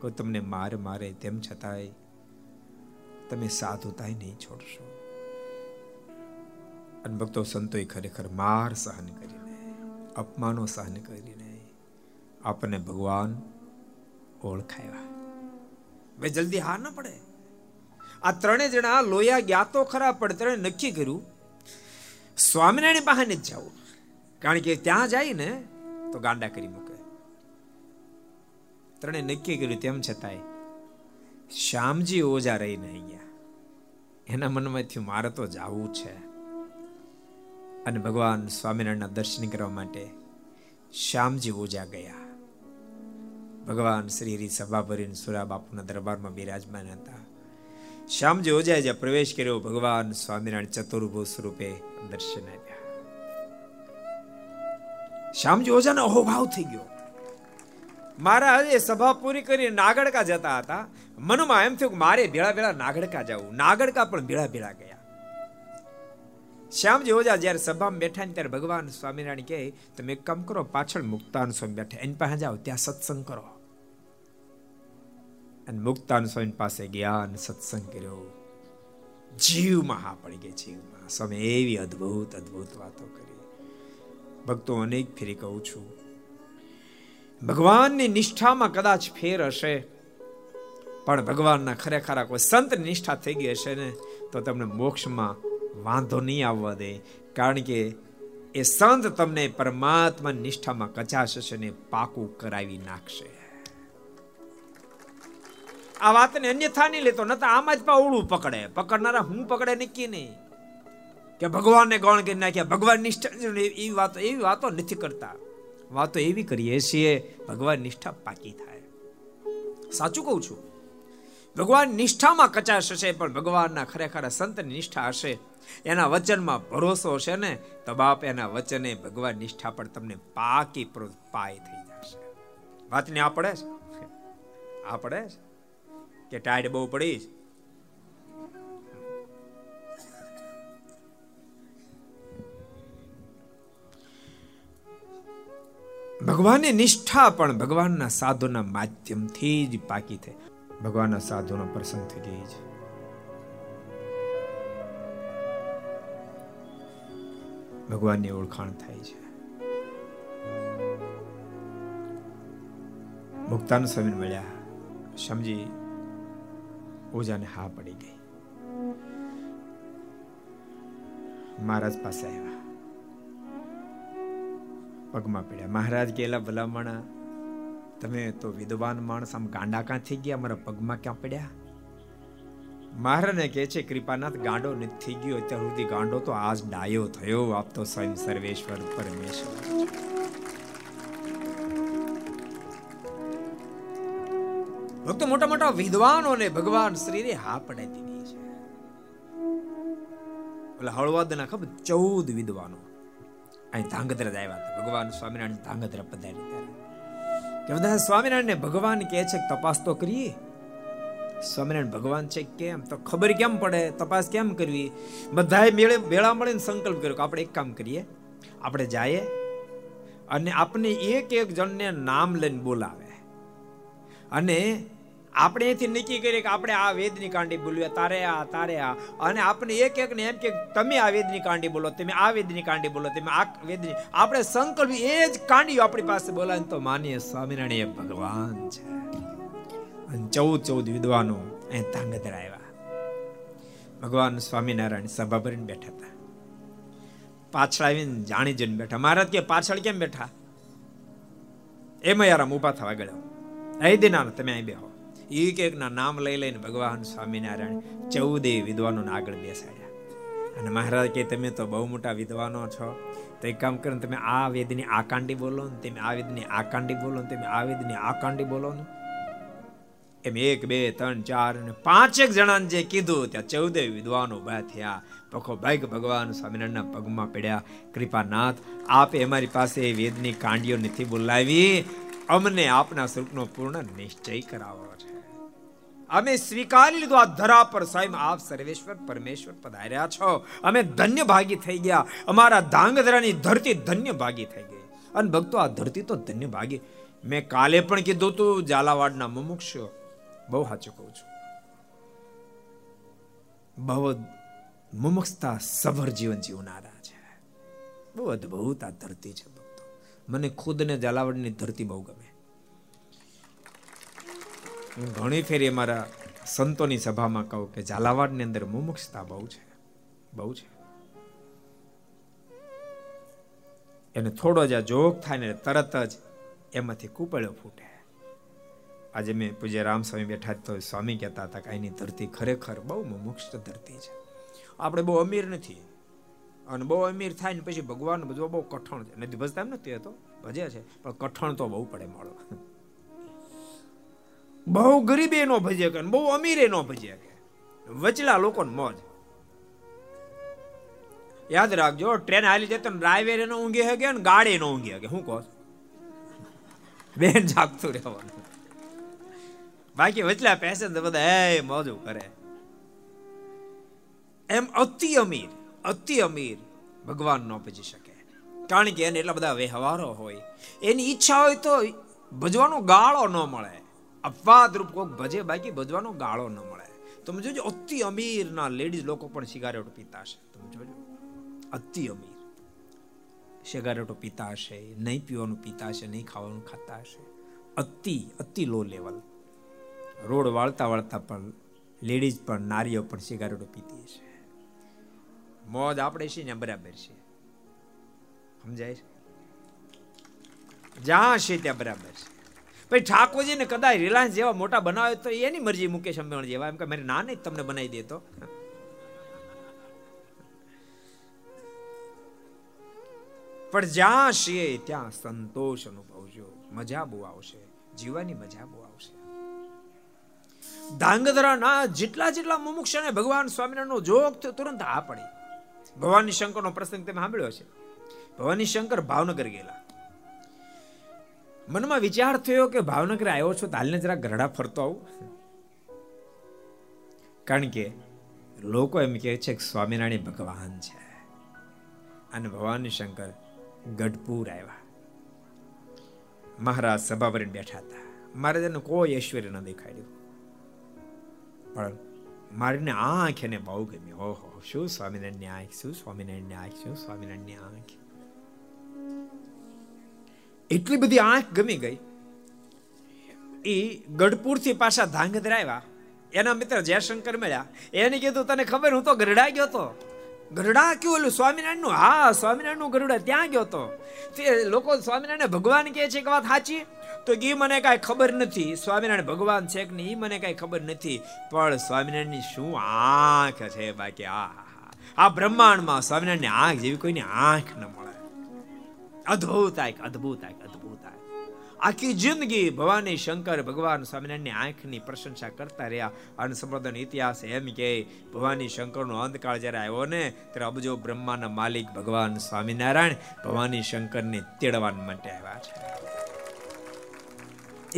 Speaker 2: કોઈ તમને માર મારે તેમ છતાંય તમે સાધુતાય નહીં છોડશો. અને ભક્તો સંતોએ ખરેખર માર સહન કરીને, અપમાનો સહન કરીને આપણને ભગવાન ઓળખાયા. ભાઈ, જલ્દી હાર ન પડે. આ ત્રણે જણા લોયા ગયા તો ખરા, પણ ત્રણે નક્કી કર્યું, સ્વામિનારાયણ પાસે જ જાવું કારણ કે ત્યાં જાય ને તો ગાંડા કરી મૂકે. ત્રણે નક્કી કર્યું તેમ છતાંય શ્યામજી ઓજા રહી નહીં ગયા એના મનમાં થયું, મારે તો જવું છે. અને ભગવાન સ્વામિનારાયણના દર્શન કરવા માટે શ્યામજી ઓજા ગયા. ભગવાન શ્રી હરિ સભા ભરીને સુરા બાપુના દરબારમાં બિરાજમાન હતા. શ્યામજી ઓજાએ જ્યાં પ્રવેશ કર્યો, ભગવાન સ્વામિનારાયણ ચતુર્ભુજ સ્વરૂપે દર્શન આપ્યા. શ્યામજી ઓજાનો અહોભાવ થઈ ગયો. મારા હજે સભા પૂરી કરી નાગડકા જતા હતા. મનમાં એમ થયું કે મારે ભેળા ભેળા નાગડકા જવું. નાગડકા પણ ભેળા ભેળા ગયા. શ્યામજી ઓજા જ્યારે સભામાં બેઠા ને ત્યારે ભગવાન સ્વામિનારાયણ કહે, તમે કામ કરો, પાછળ મુક્તાન સ્વામી બેઠા. એની પાસે જાઓ, ત્યાં સત્સંગ કરો. અને મુક્તાન સ્વામી પાસે ગયા અને સત્સંગ કર્યો. જીવમાં હા પડી ગઈ જીવમાં. સ્વામી, એવી અદ્ભુત અદ્ભુત વાતો કરી. ભક્તો અનેક ફેરી કહું છું. ભગવાનની નિષ્ઠામાં કદાચ ફેર હશે, પણ ભગવાનના ખરેખર કોઈ સંત નિષ્ઠા થઈ ગઈ હશે ને, તો તમને મોક્ષમાં વાંધો નહીં આવવા દે. કારણ કે એ સંત તમને પરમાત્મા નિષ્ઠામાં કચાશ હશે ને પાકું કરાવી નાખશે. આ વાતને અન્યથા નહીં લેતો નતા આમાં જ પાવડું પકડે. પકડનારા હું પકડે નક્કી નહીં. કે ભગવાનને ગૌણ કરી નાખ્યા, ભગવાન નિષ્ઠા એવી વાતો એવી વાતો નથી કરતા. વાતો એવી કરીએ છીએ, ભગવાન નિષ્ઠા પાકી થાય. સાચું કહું છું. ભગવાન નિષ્ઠામાં કચાશ હશે, પણ ભગવાનના ખરેખર સંત નિષ્ઠા હશે. એના વચનમાં ભરોસો હશે ને, તો બાપ એના વચને ભગવાન નિષ્ઠા પર તમને પાકી પાય થઈ જશે. વાતને આ પડે છે? આ પડે છે? કે ટાઈડ બહુ પડી ભગવાનની નિષ્ઠા પણ ભગવાનના સાધુના માધ્યમથી જ પાકી થઈ. ભગવાનના સાધુનો પ્રસંગ થઈ ગઈ છે. ભગવાનની ઓળખાણ થાય છે. મુક્તાન સ્વામી મળ્યા. સમજી ઓજાને હા પડી ગઈ. મહારાજ પાસે આવ્યા. પગમાં પડ્યા. મહારાજ ગયેલા ભલામણા, તમે તો વિદ્વાન માણસ, આમ ગાંડા કાં થઈ ગયા? મારા પગમાં ક્યાં પડ્યા? મહારાજને કહે છે, કૃપાનાથ, ગાંડો નથી થઈ ગયો. અત્યાર સુધી ગાંડો તો આજ ડાયો થયો. આપ તો સ્વયં સર્વેશ્વર પરમેશ્વર. ભક્તો, મોટા મોટા વિદ્વાનોને ભગવાન શ્રીને હા પડાવી દીધી છે. એટલે હળવાદના ખબર, ચૌદ વિદ્વાનો. અહીં ધાંગધ્ર આવ્યા હતા ભગવાન સ્વામિનારાયણ ધાંગધ્ર પધારી ત્યારે કે બધા સ્વામિનારાયણ ભગવાન કહે છે તપાસ તો કરીએ સ્વામિનારાયણ ભગવાન છે કેમ તો ખબર કેમ પડે તપાસ કેમ કરવી બધાએ મેળે ભેળા મળીને સંકલ્પ કર્યો કે આપણે એક કામ કરીએ આપણે જઈએ અને આપણે એક એક જણને નામ લઈને બોલાવે અને આપણે એથી નક્કી કરીએ કે આપણે આ વેદની કાંડી બોલવી તારે આ તારે આ. અને આપણે એક એક ને એમ કે તમે આ વેદની કાંડી બોલો, તમે આ વેદની કાંડી બોલો, તમે આ વેદની, આપણે સંકલ્પ એ જ કાંડીઓ આપણી પાસે બોલાવે તો માનીએ સ્વામિનારાયણ એ ભગવાન છે. અને ચૌદ ચૌદ વિદ્વાનો અહીં તાંગધર આવ્યા. ભગવાન સ્વામિનારાયણ સભા ભરીને બેઠા હતા. પાછળ આવીને જાણી જઈને બેઠા. મહારાજ કે, પાછળ કેમ બેઠા? એમાં યાર ઊભા થવા ગયો. અહીં દિના તમે અહીં બેહો. એક એકના નામ લઈ લઈને ભગવાન સ્વામિનારાયણ ચૌદે વિદ્વાનોને આગળ બેસાડ્યા. અને મહારાજ કે, તમે તો બહુ મોટા વિદ્વાનો છો. તો એક કામ કરો તમે આ વેદની આકાંડી કાંડી બોલો ને, તમે આ વેદની આકાંડી કાંડી બોલો ને, તમે આ વેદની આકાંડી કાંડી બોલો ને. એમ એક, બે, ત્રણ, ચાર અને પાંચેક જણાને જે કીધું, ત્યાં ચૌદે વિદ્વાનો ઊભા થયા. પખો ભાઈ ભગવાન સ્વામિનારાયણના પગમાં પડ્યા. કૃપાનાથ, આપે અમારી પાસે વેદની કાંડીઓ નથી બોલાવી. અમને આપના સ્વરૂપનો પૂર્ણ નિશ્ચય કરાવો છે. અમે સ્વીકારી લીધું આ ધરા પર. સાહેબ, આપ સર્વેશ્વર પરમેશ્વર પધાર્યા છો. અમે ધન્ય ભાગી થઈ ગયા. અમારા ધાંગધરાની ધરતી ધન્ય ભાગી થઈ ગઈ. અને ભક્તો, આ ધરતી તો ધન્ય ભાગી મેં કાલે પણ કીધું તું, ઝાલાવાડના મુમુક્ષો. બહુ સાચું કહું છું. બહુ મુમુક્ષતા સભર જીવન જીવનારા છે. બહુ અદ્ભુત આ ધરતી છે ભક્તો. મને ખુદને ઝાલાવાડની ધરતી બહુ ગમે હું ઘણી ફેરી મારા સંતોની સભામાં કહું કે ઝાલાવાડની અંદર મુમુક્ષતા બહુ છે. બહુ છે. એને થોડો જ જોગ થાય ને તરત જ એમાંથી કૂપળો ફૂટે. આજે મેં પૂજ્ય રામ સ્વામી બેઠા તો સ્વામી કહેતા હતા કે અહીંની ધરતી ખરેખર બહુ મુમુક્ષ ધરતી છે. આપણે બહુ અમીર નથી. અને બહુ અમીર થાય ને પછી ભગવાન બધું બહુ કઠણ છે. નથી ભજતા એમ નથી તો ભજે છે, પણ કઠણ તો બહુ પડે મળો બહુ ગરીબે નો ભજે કે બહુ અમીરે નો ભજે કે. વચલા લોકોને મોજ. યાદ રાખજો, ટ્રેન હાલી જતો ડ્રાઈવર એનો ઊંઘી હગે ને ગાડી નો ઊંઘી હગે. શું કહો બેન જાગતું રહેવાનું. બાકી વચલા પેસેન્જર બધા એ મોજું કરે. એમ અતિ અમીર અતિ અમીર ભગવાન ન ભજી શકે. કારણ કે એને એટલા બધા વ્યવહારો હોય. એની ઈચ્છા હોય તો ભજવાનો ગાળો ન મળે. અપવાદ રૂપ કોક ભજે બાકી ભજવાનો ગાળો ન મળે. તમે જોજો, અતિ અમીરના લેડીઝ લોકો પણ સિગારેટ પીતા હશે. તમે જોજો. અતિ અમીર. સિગારેટો પીતા હશે, નહીં પીવાનું પીતા હશે, નહીં ખાવાનું ખાતા હશે. અતિ અતિ લો લેવલ રોડ વાળતા વાળતા પણ લેડીઝ પણ, નારીઓ પણ સિગારેટો પીતી હશે. મોજ આપણે છે ને બરાબર છે. સમજાય છે? જ્યાં છે ત્યાં બરાબર છે. પછી ઠાકોરજીને કદાચ રિલાયન્સ જેવા મોટા બનાવે તો એની મરજી મુકેશ અંબાણી જેવા. એમ કે મારી ના નહીં તમને બનાવી દેતો પણ જ્યાં છીએ ત્યાં સંતોષ અનુભવજો. મજા બહુ આવશે. જીવવાની મજા બહુ આવશે. ધાંગધ્રાના જેટલા જેટલા મુમુક્ષને ભગવાન સ્વામિનારાયણનો જોગ થયો તુરંત આ પડી. ભવાની શંકરનો પ્રસંગ તમે સાંભળ્યો છે ભવાની શંકર ભાવનગર ગયેલા. મનમાં વિચાર થયો કે ભાવનગર આવ્યો છો, તો હાલને જરા ગરડા ફરતો આવું. કારણ કે લોકો એમ કહે છે કે સ્વામિનારાયણ ભગવાન છે. અને ભવાની શંકર ગઢપુર આવ્યા. મહારાજ સભા ભરીને બેઠા હતા. મહારાજને કોઈ ઐશ્વર્ય ન દેખાડ્યું. પણ મારીને આંખ એને બહુ ગમી. ઓહો, શું સ્વામિનારાયણની આંખ, શું સ્વામિનારાયણની આંખ, શું સ્વામિનારાયણની આંખ. એટલી બધી આંખ ગમી ગઈ. એ ગઢપુરથી પાછા ધાંગધ્રા આવ્યા. એના મિત્ર જયશંકર મળ્યા. એને કીધું, તને ખબર હું તો ગરડા ગયો તો? ગરડા કયું ઓલું સ્વામિનારાયણનું હા સ્વામિનારાયણનું ગરુડા ત્યાં ગયો તો. તે લોકો સ્વામિનારાયણ ભગવાન કહે છે કે વાત સાચી? તો એ મને કાંઈ ખબર નથી. સ્વામિનારાયણ ભગવાન છે કે નહીં એ મને કાંઈ ખબર નથી. પણ સ્વામિનારાયણની શું આંખ છે બાકી? આ આ બ્રહ્માંડમાં સ્વામિનારાયણની આંખ જેવી કોઈની આંખ ન મળે. અદ્ભુત આંખ અદ્ભુત આંખ અદ્ભુત આંખ આખી જિંદગી ભવાની શંકર ભગવાન સ્વામિનારાયણની આંખની પ્રશંસા કરતા રહ્યા અને સંપ્રદાયનો ઇતિહાસ એમ કે ભવાની શંકરનો અંતકાળ જ્યારે આવ્યો ને, ત્યારે અબજો બ્રહ્માના માલિક ભગવાન સ્વામિનારાયણ ભવાની શંકરને તેડવા માટે આવ્યા છે.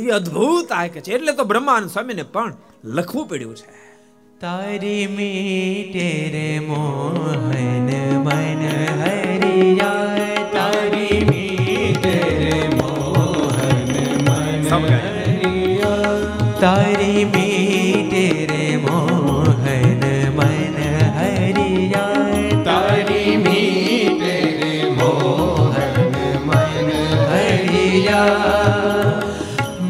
Speaker 2: એવી અદ્ભુત આંખ છે, એટલે તો બ્રહ્માન સ્વામીને પણ લખવું પડ્યું છે.
Speaker 1: તારી મીટે રે મોહન, મન હરિયા તારી મીટે રે મોહન મન હરિયા તારી મીટે રે મોહન મન હરિયા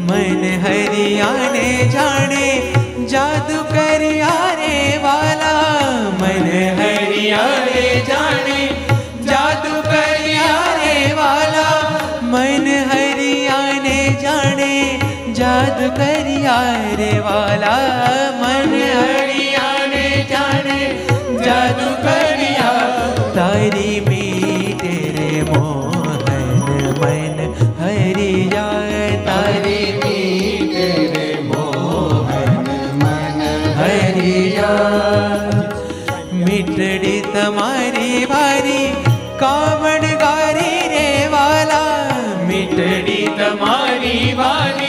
Speaker 1: મન હરિયાને જાણે જાદુ કર્યા રે વાલા. મન હરિયાને કર્યા રે વાલા, મન હરિયાને જાણે જાદુ કરિયા. તારી મીટે રે મોહન મન હરિયા તારી મીટે રે મોહન મન હરિયા મીટડી તમારી વારી, કામણ ગારી રે વાલા. મીટડી તમારી વારી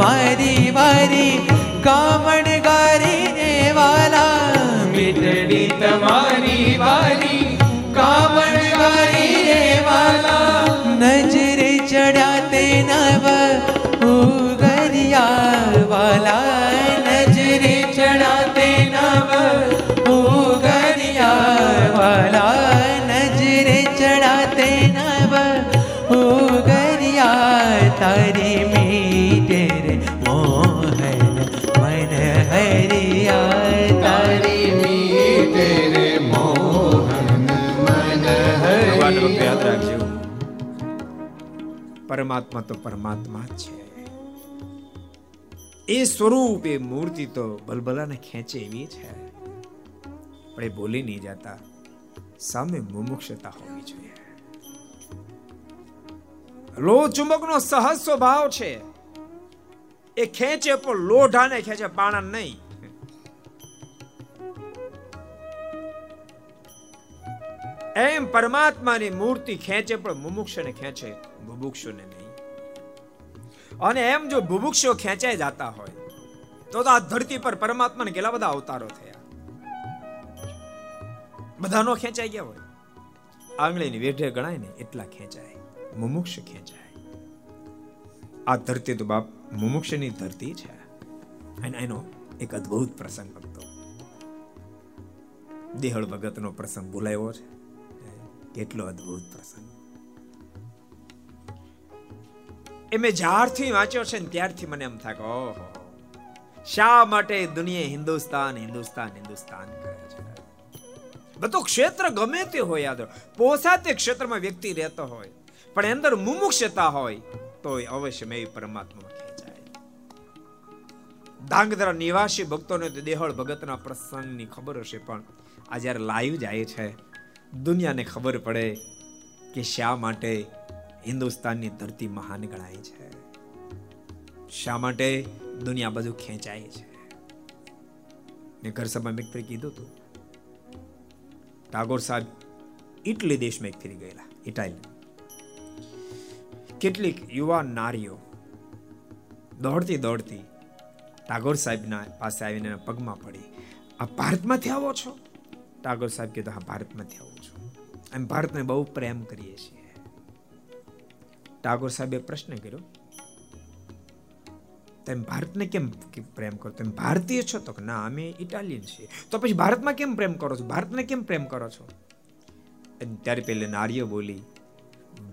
Speaker 1: મારી મારી કામણ ગારી ને વાલા. મીઠડી તમારી વાલી કામણ ગારી ને વાલા. નજરે ચડ્યા તે
Speaker 2: નવ ઉગરિયા વાલા. નજરે ચડ્યા તે નવ ઉગરિયા વાલા. નજરે ચડ્યા તે નવ ઉગરિયા તારી પરમાત્મા તો પરમાત્મા છે એ સ્વરૂપ એ મૂર્તિ તો બલબલાને ખેંચે એવી છે પણ એ બોલી નહીં જતા સામે મુમુક્ષતા હોવી જોઈએ લો ચુંબકનો સહજ સ્વભાવ છે। એ ખેંચે પણ લોઢાને ખેંચે પાણા નહીં. એમ પરમાત્માની મૂર્તિ ખેંચે પણ મુમુક્ષને ખેંચે બુભુક્ષુને નહીં. અને એમ જો બુભુક્ષો ખેંચાઈ જતા હોય તો આ ધરતી પર પરમાત્માને કેટલા બધા અવતારો થયા? બધાનો ખેંચાઈ ગયા હોય. આંગળીની વેઢે ગણાય ને, એટલા ખેંચાય. મુમુક્ષ ખેંચાય. આ ધરતી તો બાપ મુમુક્ષની ધરતી છે. અને એનો એક અદ્ભુત પ્રસંગ હતો. દેહળ ભગતનો પ્રસંગ બોલાયો છે. કેટલો અદ્ભુત પ્રસંગ. એ મેં જ્યારથી વાંચ્યો છે ને ત્યારથી મને એમ થાય ઓહો, શા માટે દુનિયા હિન્દુસ્તાન હિન્દુસ્તાન હિન્દુસ્તાન કહે છે? બધું ક્ષેત્ર ગમે તે હોય યાદ પોસાતે ક્ષેત્રમાં વ્યક્તિ રહેતો હોય, પણ અંદર મુમુક્ષતા હોય તો અવશ્ય મેં પરમાત્મા ધાંગધ્રા નિવાસી ભક્તોને તો દેહળ ભગતના પ્રસંગની ખબર હશે, પણ આ જ્યારે લાઈવ જાય છે, દુનિયાને ખબર પડે કે શા માટે હિન્દુસ્તાનની ધરતી મહાન ગણાય છે. શા માટે દુનિયા બધું ખેંચાય છે. મેં ઘર એક ફરી કીધું હતું ટાગોર સાહેબ ઇટલી દેશમાં એક ફરી ગયેલા ઇટાલી કેટલીક યુવા નારીઓ દોડતી દોડતી ટાગોર સાહેબના પાસે આવીને પગમાં પડી. આ ભારતમાંથી આવો છો? ટાગોર સાહેબ કીધું હા, ભારતમાંથી આવું છું. એમ ભારતને બહુ પ્રેમ કરીએ છીએ. ટાગોર સાહેબે પ્રશ્ન કર્યો, તેમ ભારતને કેમ પ્રેમ કરો? તમે ભારતીય છો? તો ના, અમે ઇટાલિયન છીએ. તો પછી ભારતમાં કેમ પ્રેમ કરો છો? ભારતને કેમ પ્રેમ કરો છો? ત્યારે પેલે નારીઓ બોલી,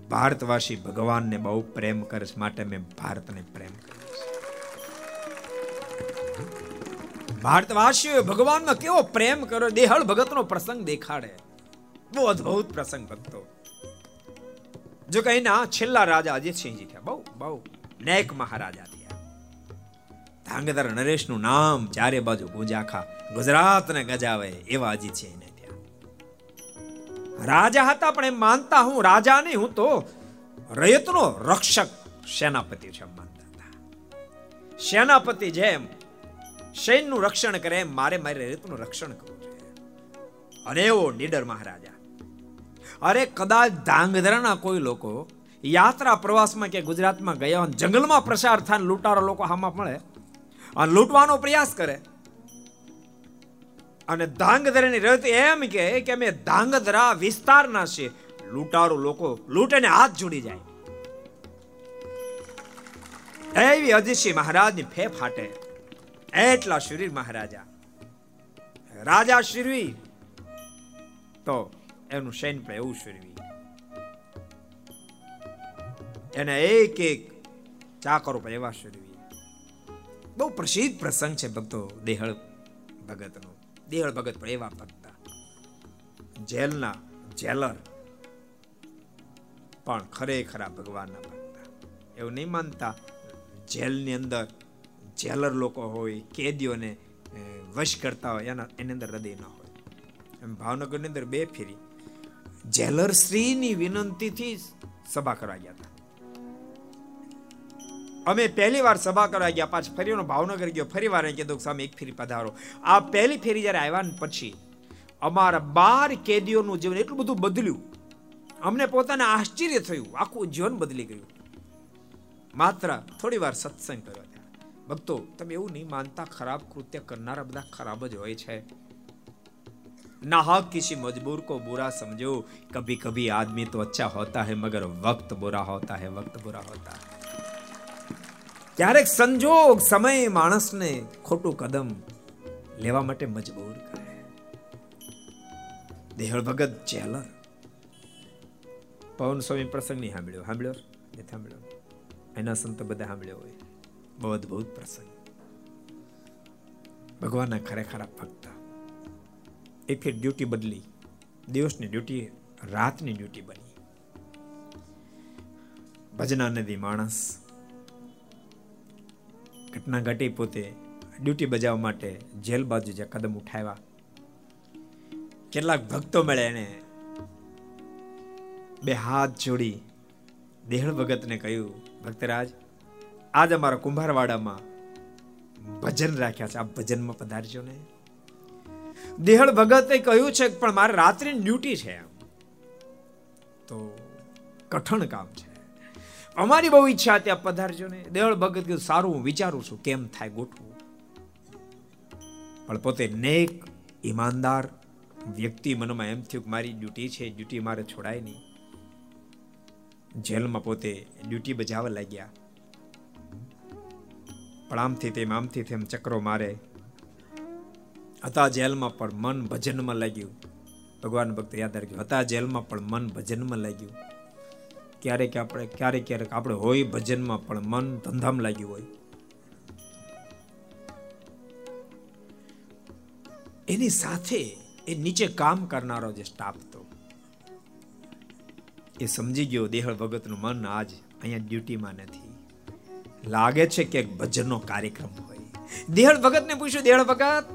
Speaker 2: ભારતવાસી ભગવાનને બહુ પ્રેમ કરે છે, માટે મેં ભારતને પ્રેમ કર્યો ભારતવાસીઓ ભગવાનનો કેવો પ્રેમ કર્યો, દેહળ ભગતનો પ્રસંગ દેખાડે. બહુ અદ્ભુત પ્રસંગ ભક્તો જો કે એના છેલ્લા રાજા અજીતસિંહજી થયા, બહુ બહુ નેક મહારાજા થયા. ધાંગધર નરેશનું નામ ચારે બાજુ ગુંજાખા, ગુજરાતને ગજાવે એવા ને થયા. રાજા હતા, પણ એમ માનતા હું રાજા નહીં, હું તો રયતનો રક્ષક સેનાપતિ છે માનતા હતા. સેનાપતિ જેમ સૈન્યનું રક્ષણ કરે, મારે મારી રીતનું રક્ષણ કરવું છે અને એવો નીડર મહારાજા. અરે કદાચ ધાંગધ્રાના કોઈ લોકો યાત્રા પ્રવાસમાં કે ગુજરાતમાં ગયા હોય જંગલમાં પ્રસાર થાય લૂંટારો લોકો હામાં મળે અને લૂંટવાનો પ્રયાસ કરે. અને ધાંગધ્રાની રત એમ કે કે અમે ધાંગધ્રા વિસ્તારના છે લૂંટારો લોકો લૂંટને હાથ જોડી જાય. એવી અજીતસિંહ મહારાજની ફે ફાટે એટલા શરીર મહારાજા. રાજા શિરવી તો એનું શૈન પણ એવું શિરવી એને એક એક ચાકરો પણ એવા શિરવી બહુ પ્રસિદ્ધ પ્રસંગ છે ભક્તો દેહળ ભગતનો. દેહળ ભગત પણ એવા ભક્તા. જેલના જેલર. પણ ખરેખરા ભગવાનના ભક્તા. એવું નહીં માનતા જેલની અંદર જેલર લોકો હોય, કેદીઓને વશ કરતા હોય, એના એની અંદર હૃદય ના હોય. એમ ભાવનગરની અંદર બે ફેરી. જેલર શ્રીની વિનંતીથી સભા કરવા ગયા હતા. અમે પહેલી વાર સભા કરવા ગયા, પાછ ફરી ભાવનગર ગયો, ફરી વાર કીધું સામે એક ફેરી પધારો. આ પહેલી ફેરી જ્યારે આવ્યા ને પછી, અમારા બાર કેદીઓનું જીવન એટલું બધું બદલ્યું. અમને પોતાને આશ્ચર્ય થયું, આખું જીવન બદલી ગયું. માત્ર થોડી વાર સત્સંગ કર્યો. ભક્તો તમે એવું નહીં માનતા ખરાબ કૃત્ય કરનારા બધા ખરાબ જ હોય છે ना हक किसी मजबूर को बुरा समझो कभी कभी आदमी तो अच्छा होता है मगर वक्त बुरा होता है वक्त बुरा होता है ક્યારેક સંજોગ સમય માણસને ખોટું કદમ લેવા માટે મજબૂર કરે દેહળ ભગત જેલર પવન સ્વામી પ્રસંગ નહીં સાંભળ્યો સાંભળ્યો નથી સાંભળ્યો એના સંત બધા સાંભળ્યો હોય બહુ અદભુત પ્રસંગ ભગવાનના ખરેખર ભક્ત એ ફેર ડ્યુટી બદલી દિવસની ડ્યુટી રાતની ડ્યુટી બની ભજના નદી માણસ ઘટના ઘટી પોતે ડ્યુટી બજાવવા માટે જેલ બાજુ જે કદમ ઉઠાવ્યા કેટલાક ભક્તો મળે એને બે હાથ જોડી દેહળ ભગતને કહ્યું, ભક્તરાજ આજ અમારા કુંભારવાડામાં ભજન રાખ્યા છે. આ ભજનમાં પધારજો ને. દેહળ ભગતે કહ્યું છે પણ મારે રાત્રિ ડ્યુટી છે તો કઠણ કામ છે. અમારી બહુ ઈચ્છા ત્યાં પધારજો ને. દેહળ ભગત કીધું સારું, હું વિચારું છું કેમ થાય ગોઠવું. પણ પોતે નેક, ઈમાનદાર વ્યક્તિ મનમાં એમ થયું કે મારી ડ્યુટી છે, ડ્યુટી મારે છોડાય નહીં. જેલમાં પોતે ડ્યુટી બજાવવા લાગ્યા. પણ આમથી તેમ આમથી તેમ ચક્રો મારે. હતા જેલમાં પણ મન ભજનમાં લાગ્યું. ભગવાન ભક્ત યાદ રાખ્યું હતા જેલમાં પણ મન ભજનમાં લાગ્યું. ક્યારેક આપણે, ક્યારેક ક્યારેક આપણે હોય ભજનમાં પણ મન ધંધામાં લાગ્યું હોય. એની સાથે એ નીચે કામ કરનારો જે સ્ટાફ તો એ સમજી ગયો દેહળ ભગતનું મન આજ અહીંયા ડ્યુટીમાં નથી. લાગે છે કે ભજનનો કાર્યક્રમ હોય. દેહળ ભગતને પૂછ્યું, દેહળ ભગત,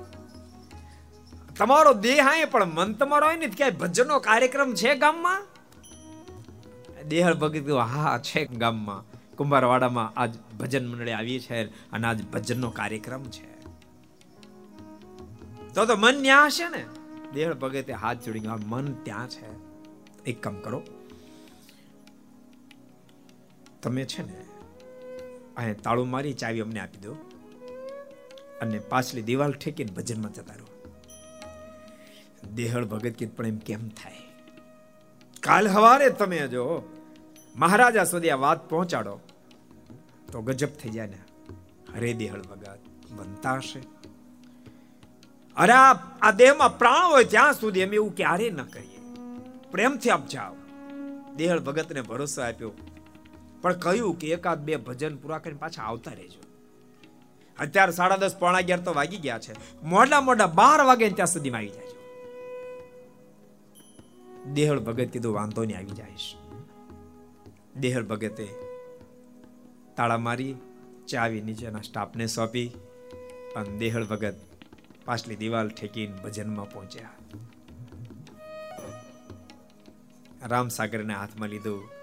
Speaker 2: તમારો દેહ આય, પણ મન તમારો હોય ને ક્યાંય ભજનનો કાર્યક્રમ છે ગામમાં? દેહળ ભગત હા છે ગામમાં. કુંભારવાડામાં આજ ભજન મંડળી આવી છે અને આજ ભજનનો કાર્યક્રમ છે. તો તો મન ત્યાં હશે ને? દેહળ ભગતે હાથ જોડી મન ત્યાં છે. એક કામ કરો. તમે છે ને અહીંયા તાળું મારી ચાવી અમને આપી દો. અને પાછલી દિવાલ ઠેકીને ભજનમાં જતા રહો. દેહળ ભગત કે પણ એમ કેમ થાય? કાલ હવારે તમે જો મહારાજા સુધી આ વાત પહોંચાડો, તો ગજબ થઈ જાય ને. હરે દેહળ ભગત, બનતા હશે. અરે આ દેહમાં પ્રાણ હોય ત્યાં સુધી અમે એવું ક્યારે ન કરીએ. પ્રેમથી આપ જાઓ. દેહળ ભગતને ભરોસો આપ્યો. પણ કહ્યું કે એકાદ બે ભજન પૂરા કરીને પાછા આવતા રહેજો. અત્યારે સાડા દસ, પોણા અગિયાર તો વાગી ગયા છે. મોડા મોડા બાર વાગે ત્યાં સુધીમાં આવી જાય દેહળ ભગત કીધું, વાંધો નહીં, આવી જાયશ દેહળ ભગતે તાળા મારી, ચાવી નીચેના સ્ટાફને સોંપી અને દેહળ ભગત પાછલી દિવાલ ઠેકીને ભજનમાં પહોંચ્યા. રામ સાગરને હાથમાં લીધું.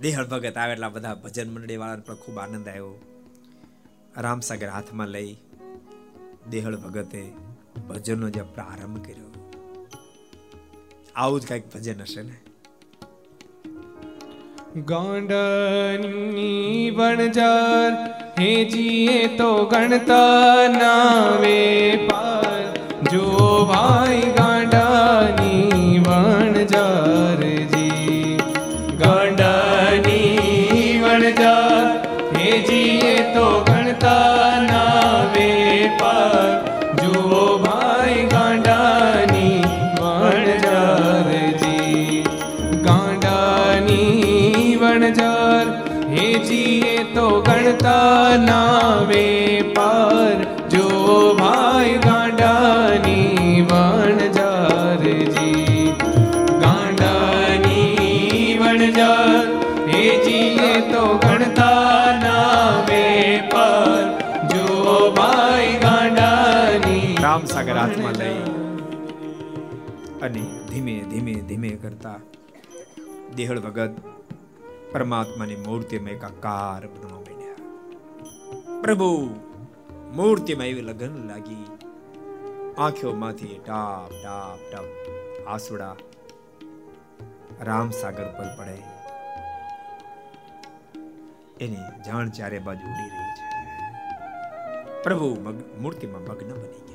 Speaker 2: દેહળ ભગત આવે એટલા બધા ભજન મંડળી વાળાને પણ ખૂબ આનંદ આવ્યો. રામસાગર હાથમાં લઈ દેહળ ભગતે ભજનનો જે પ્રારંભ કર્યો. આવું જ કંઈક ભજન હશે ને?
Speaker 1: ગાંડની વણજાર હેજીએ તો ગણતા નાવે
Speaker 2: હાથમાં લઈ અને ધીમે ધીમે ધીમે કરતા દેહળ ભગત પરમાત્માની મૂર્તિમાં એકાકાર બનવા માંડ્યા. પ્રભુ, મૂર્તિમાં એવી લગન લાગી. આંખોમાંથી ટાપ ટાપ ટાપ આસુડા રામસાગર પર પડે. એની જાણ ચારે બાજુ ઉડી રહી છે. પ્રભુ મૂર્તિમાં મગ્ન બની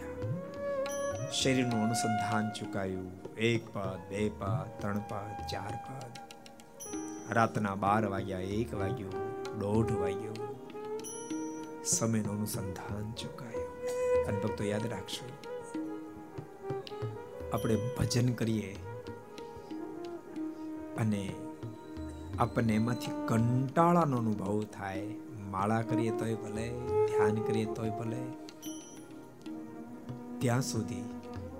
Speaker 2: શરીરનું અનુસંધાન ચુકાયું. એક પદ બે પદ ત્રણ પદ ચાર પદ રાતના બાર વાગ્યા, એક વાગ્યો, દોઢ વાગ્યું. સમયનું અનુસંધાન ચુકાયું. અને ભક્તો યાદ રાખશો, આપણે ભજન કરીએ અને આપણને એમાંથી કંટાળાનો અનુભવ થાય. માળા કરીએ તોય ભલે, ધ્યાન કરીએ તોય ભલે. ત્યાં સુધી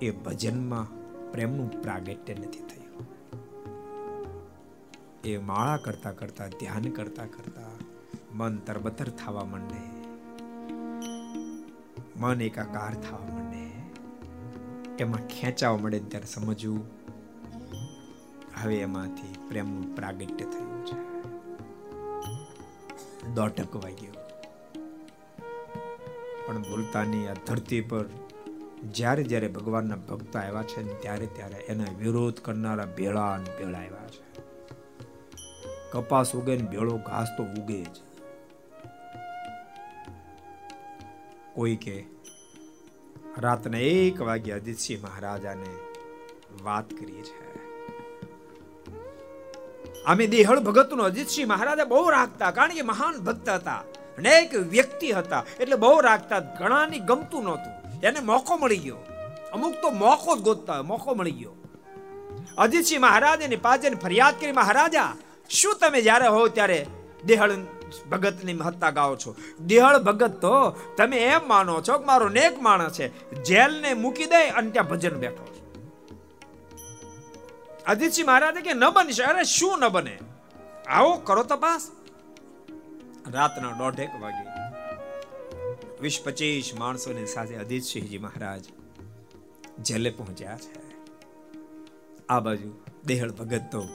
Speaker 2: એ ભજનમાં પ્રેમનું પ્રાગટ્ય નથી થયું. એ માળા કરતા કરતા, ધ્યાન કરતા કરતા મન તરબતર થવા માંડે. મન એકાકાર થવા માંડે. એમાં ખેંચાવા મળે ત્યારે સમજવું. હવે એમાંથી પ્રેમનું પ્રાગટ્ય થયું છે. દોટક વાગ્યો પણ ભૂલતાની આ ધરતી પર જ્યારે જ્યારે ભગવાનના ભક્ત આવ્યા છે ત્યારે ત્યારે એના વિરોધ કરનારા ભેળા ભેળા આવ્યા છે. કપાસ ઉગે ને ભેળો ઘાસ તો ઉગે જ. કોઈ કે, રાતના એક વાગે અજીતસિંહ મહારાજાને વાત કરી છે. અમે દેહળ ભગતનો અજીતસિંહ મહારાજા બહુ રાખતા, કારણ કે મહાન ભક્ત હતા અનેક વ્યક્તિ હતા. એટલે બહુ રાખતા, ઘણાની ગમતું નહોતું. એને મોકો મળી ગયો. અમુક તો મોકો જ ગોતતા હોય, મોકો મળી ગયો. અજીતસિંહ મહારાજ એની પાછળ ફરિયાદ કરી, મહારાજા, શું તમે જ્યારે હો ત્યારે દેહળ ભગતની મહત્તા ગાઓ છો? દેહળ ભગત તો તમે એમ માનો છો કે મારો નેક માણસ છે. જેલને મૂકી દે અને ત્યાં ભજન બેઠો છે. અજીતસિંહ મહારાજે કે, ન બનશે અરે, શું ન બને? આવો કરો તપાસ. રાતના દોઢેક વાગે વીસ પચીસ માણસોની સાથે અધિતસિંહજી મહારાજ જેલે પહોંચ્યા છે. આ બાજુ દેહળ ભગત તો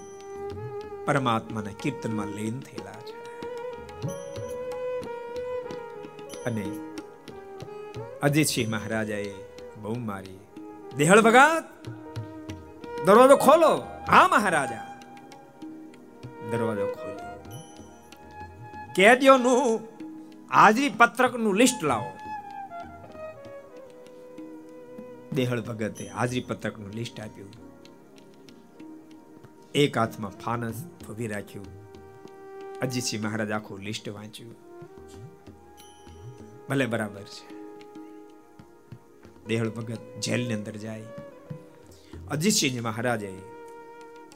Speaker 2: પરમાત્માના કીર્તનમાં લીન થયેલા છે. અને અજીતસિંહ મહારાજાએ બહુ મારી દેહળ ભગત, દરવાજો ખોલો. હા મહારાજા. દરવાજો ખોલ્યો. કેદીઓનું હાજરી પત્રકનું લિસ્ટ લાવો. દેહળ ભગતે હાજરી પત્રકનું લિસ્ટ આપ્યું. એક હાથમાં ફાનસ ભવી રાખ્યું. અજીતસિંહ મહારાજ આખું લિસ્ટ વાંચ્યું. ભલે બરાબર છે. દેહળ ભગત જેલની અંદર જાય. અજીતસિંહ મહારાજે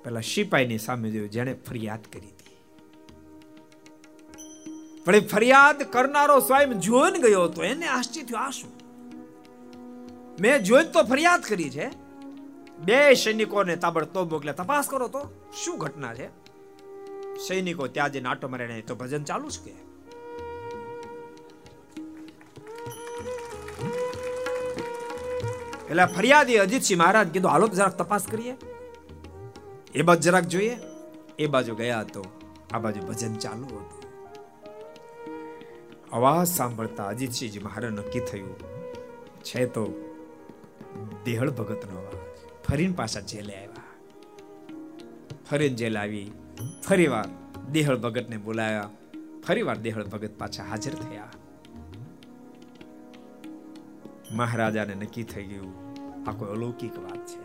Speaker 2: પેલા સિપાહીની સામે જોયું, જેણે ફરિયાદ કરી હતી. પણ એ ફરિયાદ કરનારો સ્વયં જોઈને ગયો હતો, એને આશ્ચર્ય થયું, આ શું? મેં જોઈને તો ફરિયાદ કરી છે, બે સૈનિકોને તાબડતોબ મોકલે તપાસ કરો તો, શું ઘટના છે? સૈનિકો ત્યાં જઈને આટો મારે તો ભજન ચાલુ છે કે. એટલે ફરિયાદી અજીતસિંહ મહારાજ કીધું, હાલો, જરાક તપાસ કરીએ. એ બાજુ જરાક જોઈએ, એ બાજુ ગયા તો આ બાજુ ભજન ચાલુ હતું. અવાજ સાંભળતા અજીતસિંહજી મહારાજ નક્કી થયું, છે તો દેહળ ભગતનો અવાજ. ફરીને પાછા જેલે આવ્યા. ફરીને જેલ આવી. ફરી વાર દેહળ ભગતને બોલાયા. ફરી વાર દેહળ ભગત પાછા હાજર થયા. મહારાજાને નક્કી થઈ ગયું, આ કોઈ અલૌકિક વાત છે.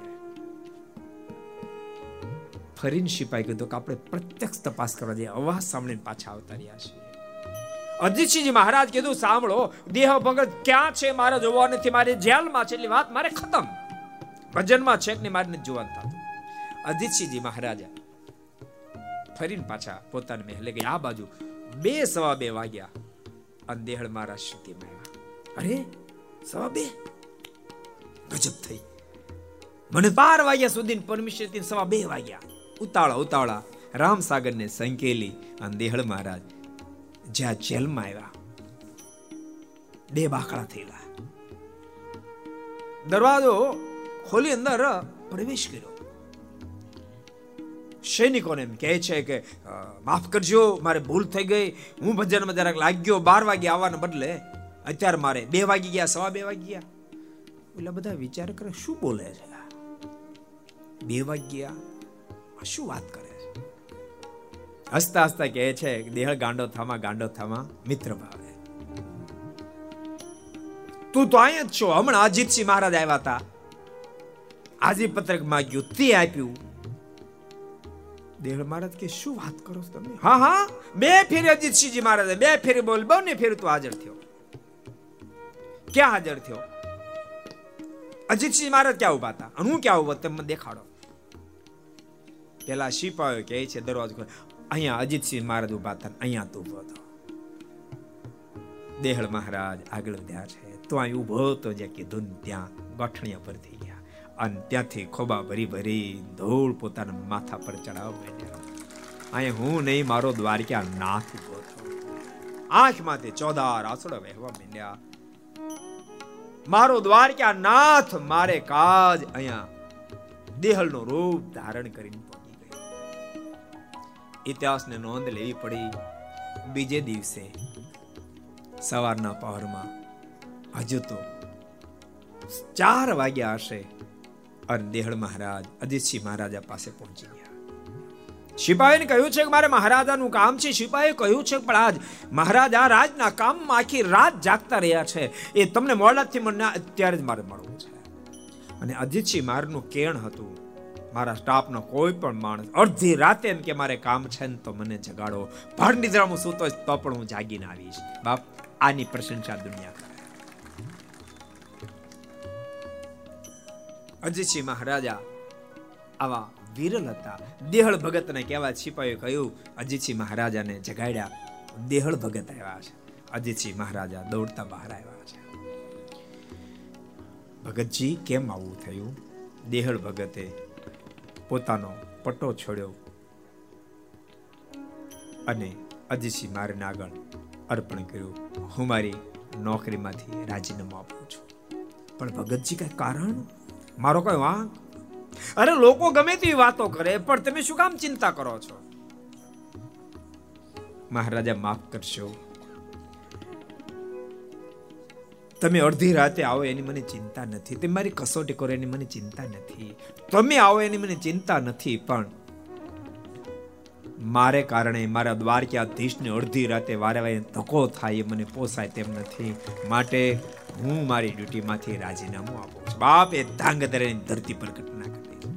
Speaker 2: ફરીને સિપાઈ કીધું કે આપણે પ્રત્યક્ષ તપાસ કરવા જઈએ અવાજ સાંભળીને પાછા આવતા રહ્યા છીએ. અજીતસિંહજી મહારાજ કીધું, સાંભળો, દેહ ભગત ક્યાં છે મારે જોવા નથી? મારી જેલમાં છે એટલી વાત મારે ખતમ. ભજનમાં છે ને મારે નથી જોવાનું થતું. અજીતસિંહજી મહારાજા ફરીને પાછા પોતાના મહેલે ગયા. આ બાજુ બે સવા બે વાગ્યા અને દેહળ મારા સ્થિતિમાં આવ્યા અરે, સવા બે? ગજબ થઈ. મને બાર વાગ્યા સુધી પરમિશન સવા બે વાગ્યા. ઉતાળા ઉતાળા રામસાગરને સંકેલી અને દેહળ મહારાજ જ્યાં જેલમાં આવ્યા. બે બાકડા થયેલા. દરવાજો ખોલી અંદર પ્રવેશ કર્યો. સૈનિકોને એમ કહે છે કે માફ કરજો, મારે ભૂલ થઈ ગઈ. હું ભજનમાં જરાક લાગ્યો, બાર વાગે આવવાને બદલે અત્યારે મારે બે વાગી ગયા, સવા બે વાગી ગયા. એટલે બધા વિચાર કરે, શું બોલે છે બે વાગી ગયા શું વાત કરે? હસતા હસતા કહે છે, દેહ ગાંડો થામા ગાંડો થામા મિત્ર ભાવે. તું તો અહીંયા જ છો. હમણાં અજીતસિંહ મહારાજ આવ્યા હતા. આજી પત્રક માગ્યું, તે આપ્યું. દેહ મહારાજ કે, શું વાત કરો છો તમે? હા હા. બે ફેરી અજીતસિંહજી મહારાજ, બે ફેરી બોલ ને ફેરી તું હાજર થયો. ક્યાં હાજર થયો? અજીતસિંહ મહારાજ ક્યાં ઊભા હતા? હું ક્યાં ઊભો તમે દેખાડો. પેલા સિપાહીઓ કહે છે, દરવાજો અહીંયા અજીતસિંહ મહારાજ ઊભા હતા અહીંયા તું ઊભો હતો દેહળ મહારાજ આગળ વધ્યા છે. તો અહીં ઊભો હતો જે કીધું ત્યાં ગઠણિયા પર થઈ ગયા. અને ત્યાંથી ખોબા ભરી ભરી ધૂળ પોતાના માથા પર ચડાવવા માંડ્યા અહીં હું નહીં, મારો દ્વારકા નાથ ઊભો આંખમાંથી ચોદાર આસુડા વહેવા માંડ્યા. મારો દ્વારકા નાથ, મારે કાજ અહીંયા દેહલનો રૂપ ધારણ કરીને ઇતિહાસને નોંધ લેવી પડી બીજે દિવસે સવારના પહોરમાં. હજુ તો ચાર વાગ્યા હશે અને દેહળ મહારાજ અજીતસિંહ મહારાજા પાસે પહોંચી ગયા. સિપાહીને કહ્યું છે કે મારે મહારાજાનું કામ છે. સિપાહીએ કહ્યું છે પણ આજ મહારાજા રાજના કામમાં આખી રાત જાગતા રહ્યા છે. એ તમને મોડાથી મને અત્યારે જ મારે મળવું છે. અને અજીતસિંહ મારનું કેણ હતું મારા સ્ટાફનો કોઈ પણ માણસ અડધી રાતે એમ કે મારે કામ છે ને તો મને જગાડો. ભાડ નિદ્રા હું સૂતો તો પણ હું જાગીને આવીશ. બાપ, આની પ્રશંસા દુનિયા કરે. અજીતસિંહ મહારાજા આવા વિરલ હતા. દેહળ ભગતને કહેવા સિપાહીએ કહ્યું, અજીતસિંહ મહારાજાને જગાડ્યા. દેહળ ભગત આવ્યા છે. અજીતસિંહ મહારાજા દોડતા બહાર આવ્યા છે. ભગતજી, કેમ આવું થયું? દેહળ ભગતે પોતાનો પટ્ટો છોડ્યો અને અજીસિંહ મારને આગળ અર્પણ કર્યું. હું મારી નોકરીમાંથી રાજીનામું આપું છું. પણ ભગતજી, કઈ કારણ? મારો કઈ વાંક? અરે, લોકો ગમે તેવી વાતો કરે, પણ તમે શું કામ ચિંતા કરો છો? મહારાજા માફ કરશો. તમે અડધી રાતે આવો એની મને ચિંતા નથી. તમે મારી કસોટી કરો એની મને ચિંતા નથી. તમે આવો એની મને ચિંતા નથી, પણ મારે કારણે મારા દ્વારકાધીશને અડધી રાતે વારે વારે ધક્કો થાય એ મને પોસાય તેમ નથી. માટે હું મારી ડ્યુટીમાંથી રાજીનામું આપું છું. બાપ એ ધાંગધરેની ધરતી પર ઘટના કરી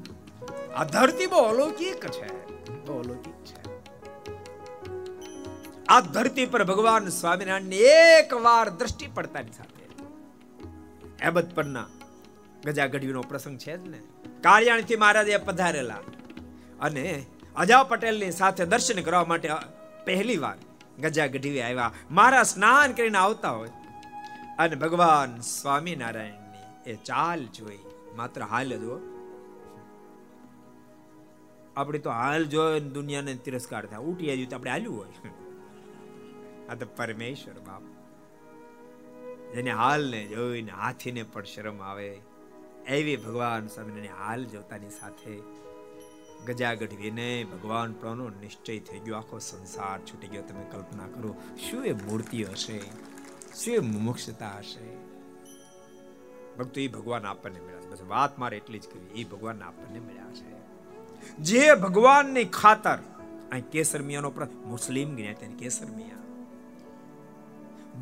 Speaker 2: આ ધરતી બહુ અલૌકિક છે. બહુ અલૌકિક આ ધરતી પર ભગવાન સ્વામિનારાયણ એક વાર દ્રષ્ટિ પડતાની સાથે એબત પરના ગજાગઢીનો પ્રસંગ છે જ ને? કાર્યાણથી મહારાજે પધારેલા. અને અજા પટેલની સાથે દર્શન કરવા માટે પહેલી વાર ગજા ગઢવી આવ્યા. મારા સ્નાન કરીને આવતા હોય. અને ભગવાન સ્વામિનારાયણની એ ચાલ જોઈ. માત્ર હાલ જો આપણે તો હાલ જોઈ દુનિયાને તિરસ્કાર થાય. ઉઠી આવ્યું તો આપણે હાલ્યું હોય. આ તો પરમેશ્વર બાપ. જેને હાલને જોઈને હાથીને પણ શરમ આવે. એવી ભગવાન સ્વામિનારાયણ હાલ જોતાની સાથે ગજાગઢવીને ભગવાન પ્રનો નિશ્ચય થઈ ગયો. આખો સંસાર છૂટી ગયો. તમે કલ્પના કરો, શું એ મૂર્તિ હશે? શું એ મુમુક્ષતા હશે? ભક્તો એ ભગવાન આપણને મળ્યા છે. બસ વાત મારે એટલી જ કરી એ ભગવાન આપણને મળ્યા છે. જે ભગવાનની ખાતર, અહીં કેસર મિયાનો મુસ્લિમ જ્ઞાતિ કેસર મિયા.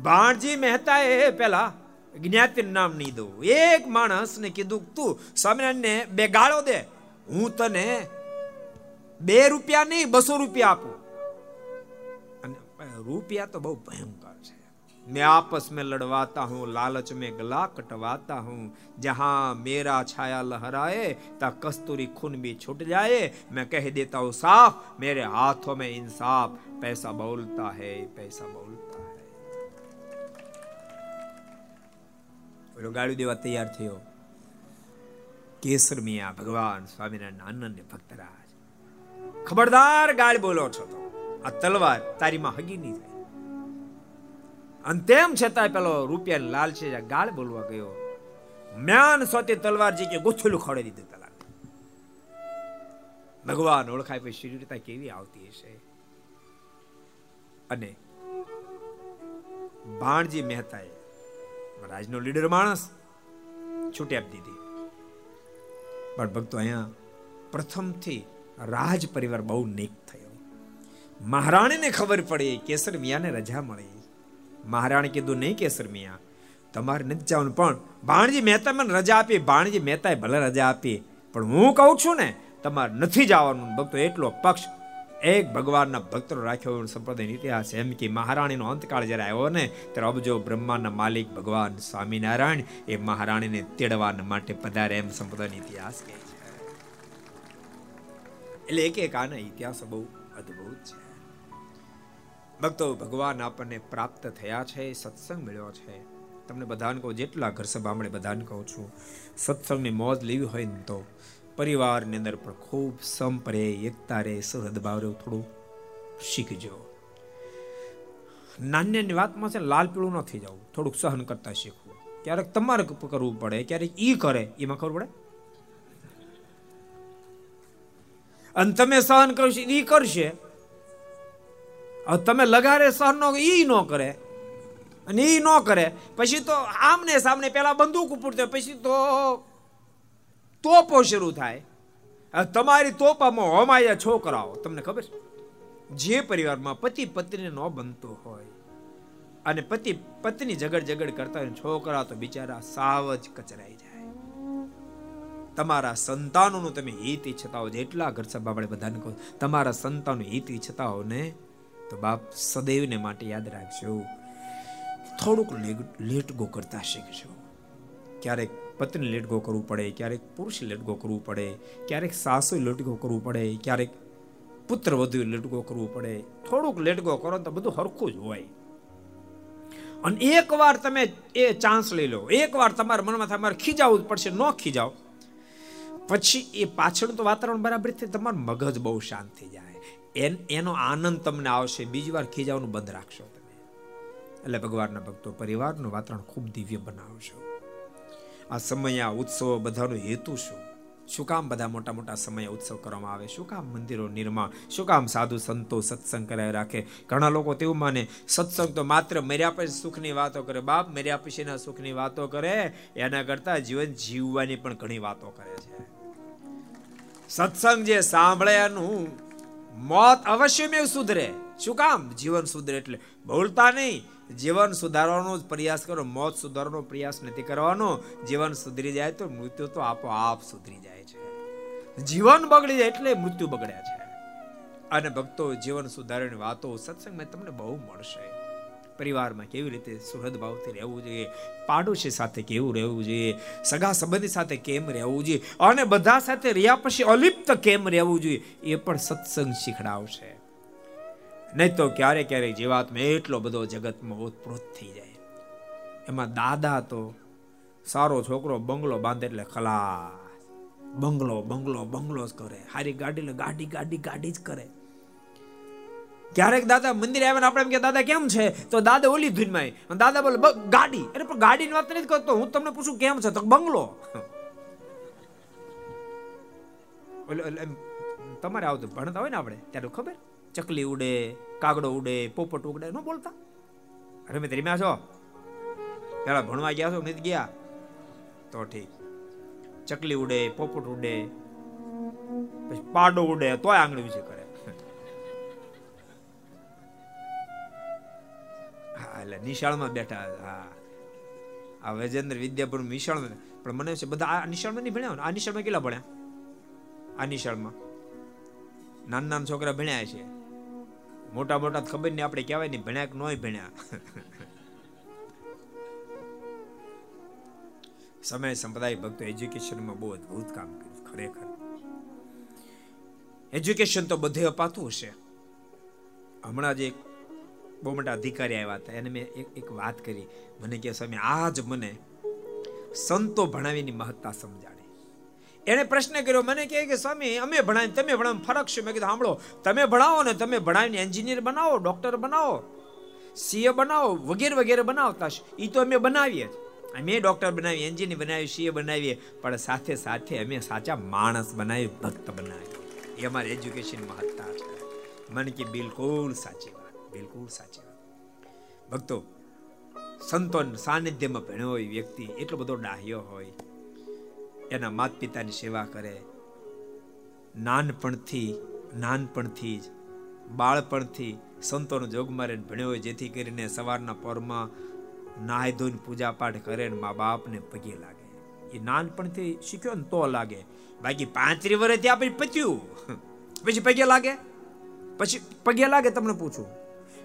Speaker 2: બાણજી મહેતા એ પેલા જ્ઞાતિ નામ નહીં દઉં એક માણસને કીધું તું સ્વામિનારાયણને બે ગાળો દે હું તને બે રૂપિયા નહીં બસો રૂપિયા આપું અને રૂપિયા તો બહુ ભયંકર છે मैं आपस में लड़वाता हूं लालच में गला कटवाता हूं जहां मेरा छाया लहराए ता कस्तूरी खून भी छूट जाए मैं कह देता हूं साफ मेरे हाथों में इंसाफ पैसा बोलता है पैसा बोलता है ઓલો દેવા તૈયાર થયો. કેસર મિયા, ભગવાન સ્વામિનારાયણ અનન્ય ભક્તરાજ. ખબરદાર ગાળ બોલો છો તો. આ તલવાર તારીમાં હગી નહીં થાય અને તેમ છતાં પેલો રૂપિયા લાલ છે ગાળ બોલવા ગયો. મ્યાન સોતે તલવારજી કે ગુથલું ખોડી દીધું તલાક ભગવાન ઓળખાય પછી શરીરતા કેવી આવતી હશે? અને ભાણજી મહેતાએ રાજનો લીડર માણસ છૂટી આપી દીધી. પણ ભક્તો, અહીંયા પ્રથમથી રાજ પરિવાર બહુ નેક થયો. મહારાણીને ખબર પડી, કેસર મિયાને રજા મળી. મહારાણી કીધું, નહીં કેસર મિયા, તમારે નથી જવાનું, પણ ભાણજી મહેતા મને રજા આપી ભાણજી મહેતાએ ભલે રજા આપી, પણ હું કહું છું ને, તમારે નથી જવાનું. ભક્તો, એટલો પક્ષ એક ભગવાનના ભક્તો રાખ્યો સંપ્રદાય ઇતિહાસ. એમ કે મહારાણીનો અંતકાળ જ્યારે આવ્યો ને, ત્યારે અબજો બ્રહ્માના માલિક ભગવાન સ્વામિનારાયણ એ મહારાણીને તેડવા માટે પધારે એમ સંપ્રદાયનો ઇતિહાસ કહે છે. એટલે એક એક આના ઇતિહાસ બહુ અદ્ભુત છે. ભક્તો, ભગવાન આપણને પ્રાપ્ત થયા છે, સત્સંગ મળ્યો છે. તમને બધાને કહું, જેટલા ઘર સભામણે બધાને કહું છું, સત્સંગની મોજ લેવી હોય ને તો પરિવારની અંદર પણ ખૂબ સંપરે, એકતા રહે સહદ ભાવ રહે થોડું શીખજો. નાની વાતમાં છે, લાલ પીળું ન થઈ જવું, થોડુંક સહન કરતા શીખવું. ક્યારેક તમારે કરવું પડે, ક્યારેક ઈ કરે, એમાં ખબર પડે? અને તમે સહન કરશો ઈ કરશે. તમે લગારે સહન નો ઈ ન કરે. અને ઈ ન કરે. પછી તો આમને સામને પેલા બંદૂક ઉપડતો પછી તો તોપો શરૂ થાય. તમારી તોપામાં હોમાયા છોકરાઓ, તમને ખબર છે? જે પરિવારમાં પતિ પત્ની ન બનતો હોય અને પતિ પત્ની ઝઘડ ઝઘડ કરતા હોય છોકરા તો બિચારા સાવ જ કચરાઈ જાય. તમારા સંતાનોનું તમે હિત ઈચ્છતા હો, જેટલા ઘર સભા આપણે બધાને કહો, તમારા સંતાનો હિત ઈચ્છતા હો ને, તો બાપ સદૈવને માટે યાદ રાખજો. થોડુંક લેટ ગો કરતા શીખજો. ક્યારેક પત્ની લેટગો કરવું પડે, ક્યારેક પુરુષ લેટગો કરવું પડે, ક્યારેક સાસુ લેટગો કરવું પડે, ક્યારેક પુત્ર વધુ લેટગો કરવું પડે. થોડુંક લેટગો કરો તો બધું હરખું જ હોય. અને એકવાર તમે એ ચાન્સ લઈ લો, એકવાર તમારા મનમાં તમારે ખીજાવું પડશે, ન ખીજાવ. પછી એ પાછળ તો વાતાવરણ બરાબર થઈ તમારું મગજ બહુ શાંત થઈ જાય. એન, એનો આનંદ તમને આવશે, બીજી વાર ખીજાવાનું બંધ રાખશો તમે. એટલે ભગવાનના ભક્તો, પરિવારનું વાતાવરણ ખૂબ દિવ્ય બનાવશો. આ સમય, આ ઉત્સવ બધાનો હેતુ શું? શું કામ બધા મોટા મોટા સમય ઉત્સવ કરવામાં આવે? શું કામ મંદિરો નિર્માણ? શું કામ સાધુ સંતો સત્સંગ કરાવી રાખે? ઘણા લોકો તેવું માને, સત્સંગ તો માત્ર મર્યા પછી સુખની વાતો કરે. બાપ મર્યા પછીના સુખની વાતો કરે. એના કરતા જીવન જીવવાની પણ ઘણી વાતો કરે છે. સત્સંગ જે સાંભળ્યાનું મોત અવશ્ય મેં સુધરે. શું કામ? જીવન સુધરે એટલે બોલતા નહીં. જીવન સુધારવાનો જ પ્રયાસ કરો, મોત સુધારવાનો પ્રયાસ નથી કરવાનો. જીવન સુધરી જાય તો મૃત્યુ તો આપોઆપ સુધરી જાય છે. જીવન બગડી જાય એટલે મૃત્યુ બગડ્યા છે. અને ભક્તો જીવન સુધારવાની વાતો સત્સંગમાં તમને બહુ મળશે. પરિવારમાં કેવી રીતે સુહૃદ ભાવથી રહેવું જોઈએ, પાડોશી સાથે કેવું રહેવું જોઈએ, સગા સંબંધી સાથે કેમ રહેવું જોઈએ, અને બધા સાથે રહ્યા પછી અલિપ્ત કેમ રહેવું જોઈએ, એ પણ સત્સંગ શીખડાવશે. નહીં તો ક્યારેક ક્યારેક જીવાત્મા એટલો બધો જગતમાં ઓતપ્રોત થઈ જાય. એમાં દાદા તો સારો છોકરો બંગલો બાંધે એટલે ખલા બંગલો બંગલો બંગલો જ કરે. હારી ગાડી ગાડી ગાડી ગાડી જ કરે. ક્યારેક દાદા મંદિર આવે આપણે એમ કે, દાદા, કેમ છે? તો દાદા ઓલી ધૂનમાં દાદા બોલે ગાડી. અરે, પણ ગાડીની વાત નથી કરતો. હું તમને પૂછું, કેમ છે? તો બંગલો. તમારે આવતું ભણતા હોય ને આપણે, ત્યારે ખબર? ચકલી ઉડે, કાગડો ઉડે, પોપટ ઉડે ન બોલતા. રમે રમ્યા છો? પેલા ભણવા ગયા છો નથી ગયા? તો ઠીક. ચકલી ઉડે, પોપટ ઉડે, પછી પાડો ઉડે, તોય આંગળી વિશે કરે. હા, એટલે નિશાળમાં બેઠા હા. આ વજેન્દ્ર વિદ્યા પણ નિશાળ પણ મને છે, બધા આ નિશાળમાં નહીં ભણ્યા આ નિશાળમાં કેટલા ભણ્યા? આ નિશાળમાં. નાના નાના છોકરા ભણ્યા છે. મોટા મોટા ખબર નહીં આપણે કહેવાય નહીં ભણ્યા કે નોય ભણ્યા. સમય સંપ્રદાય ભક્તો એજ્યુકેશનમાં બહુ અદભુત કામ કર્યું, ખરેખર. એજ્યુકેશન તો બધે અપાતું હશે. હમણાં જ એક બહુ મોટા અધિકારી આવ્યા હતા, એને મેં એક વાત કરી. મને કે સ્વામી આજ મને સંતો ભણાવીની મહત્તા સમજાય એને પ્રશ્ન કર્યો, મને કહે કે, સ્વામી, અમે ભણાવી તમે ભણાવ ફરક છે મેં કીધું, સાંભળો, તમે ભણાવો ને તમે ભણાવીને એન્જિનિયર બનાવો, ડોક્ટર બનાવો, સીએ બનાવો, વગેરે વગેરે બનાવતા છે એ તો અમે બનાવીએ અમે ડોક્ટર બનાવી એન્જિનિયર બનાવી સીએ બનાવીએ, પણ સાથે સાથે અમે સાચા માણસ બનાવી ભક્ત બનાવી એ અમારી એજ્યુકેશન મહત્તા છે મને કે બિલકુલ સાચી વાત, બિલકુલ સાચી વાત. ભક્તો, સંતોન સાનિધ્યમાં ભણ્યો હોય વ્યક્તિ, એટલો બધો ડાહ્યો હોય એના માત પિતાની સેવા કરે. નાનપણથી નાનપણથી જ, બાળપણથી સંતોનો જોગ મારે ભણ્યો હોય જેથી કરીને સવારના પરમાં નાહી ધોઈને પૂજા પાઠ કરે ને મા બાપને પગે લાગે. એ નાનપણથી શીખ્યો ને તો લાગે. બાકી પાંત્રી વર્ષથી આપણે પચ્યું. પછી પગે લાગે? પછી પગે લાગે તમને પૂછું?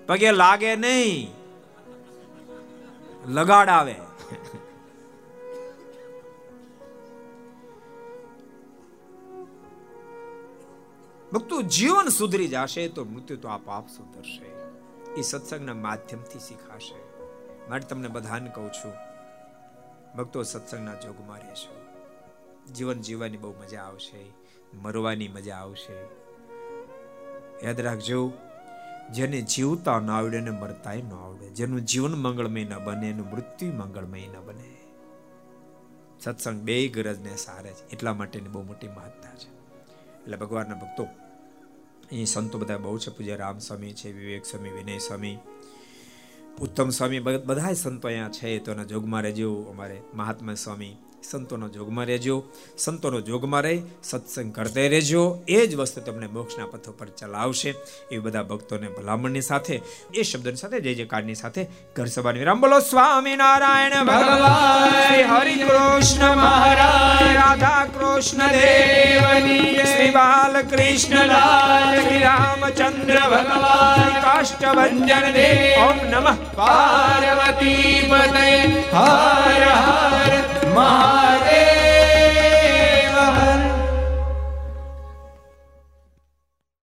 Speaker 2: પગે લાગે નહીં. લગાડ આવે. ભક્તો જીવન સુધરી જશે તો મૃત્યુ તો આપ આપ સુધરશે. એ સત્સંગના માધ્યમથી શીખાશે. માટે તમને બધાને કહું છું, ભક્તો સત્સંગના જોગમાં રહેશો. જીવન જીવવાની બહુ મજા આવશે, મરવાની મજા આવશે. યાદ રાખજો, જેને જીવતા ન આવડે ને મરતાય ન આવડે. જેનું જીવન મંગળમય ન બને, એનું મૃત્યુ મંગળમય ન બને. સત્સંગ બે ગરજને સારે છે. એટલા માટેની બહુ મોટી મહત્તા છે. એટલે ભગવાનના ભક્તો અહીં સંતો બધા બહુ છે. પૂજ્ય રામ સ્વામી છે વિવેક સ્વામી વિનય સ્વામી ઉત્તમ સ્વામી બધા સંતો અહીંયા છે. તો એના જોગમાં રહેજો અમારે મહાત્મા સ્વામી. સંતોનો જોગમાં રહેજો, સંતોનો જોગમાં રહી, સત્સંગ કરતે રહેજો, એ જ વસ્તુ તમને મોક્ષના પથ પર ચલાવશે. એ બધા ભક્તોને ભલામણની સાથે, એ શબ્દની સાથે, જય જયકારની સાથે ઘર સભાની વિરામ બોલો. સ્વામી નારાયણ ભગવાન હરિ કૃષ્ણ મહારાજ રાધા કૃષ્ણ દેવની શ્રી બાલકૃષ્ણ લાલ શ્રી રામચંદ્ર ભગવાન કાષ્ટભન દેવ ઓમ નમઃ.
Speaker 1: પાર્વતી પતે હર હર મહાદેવ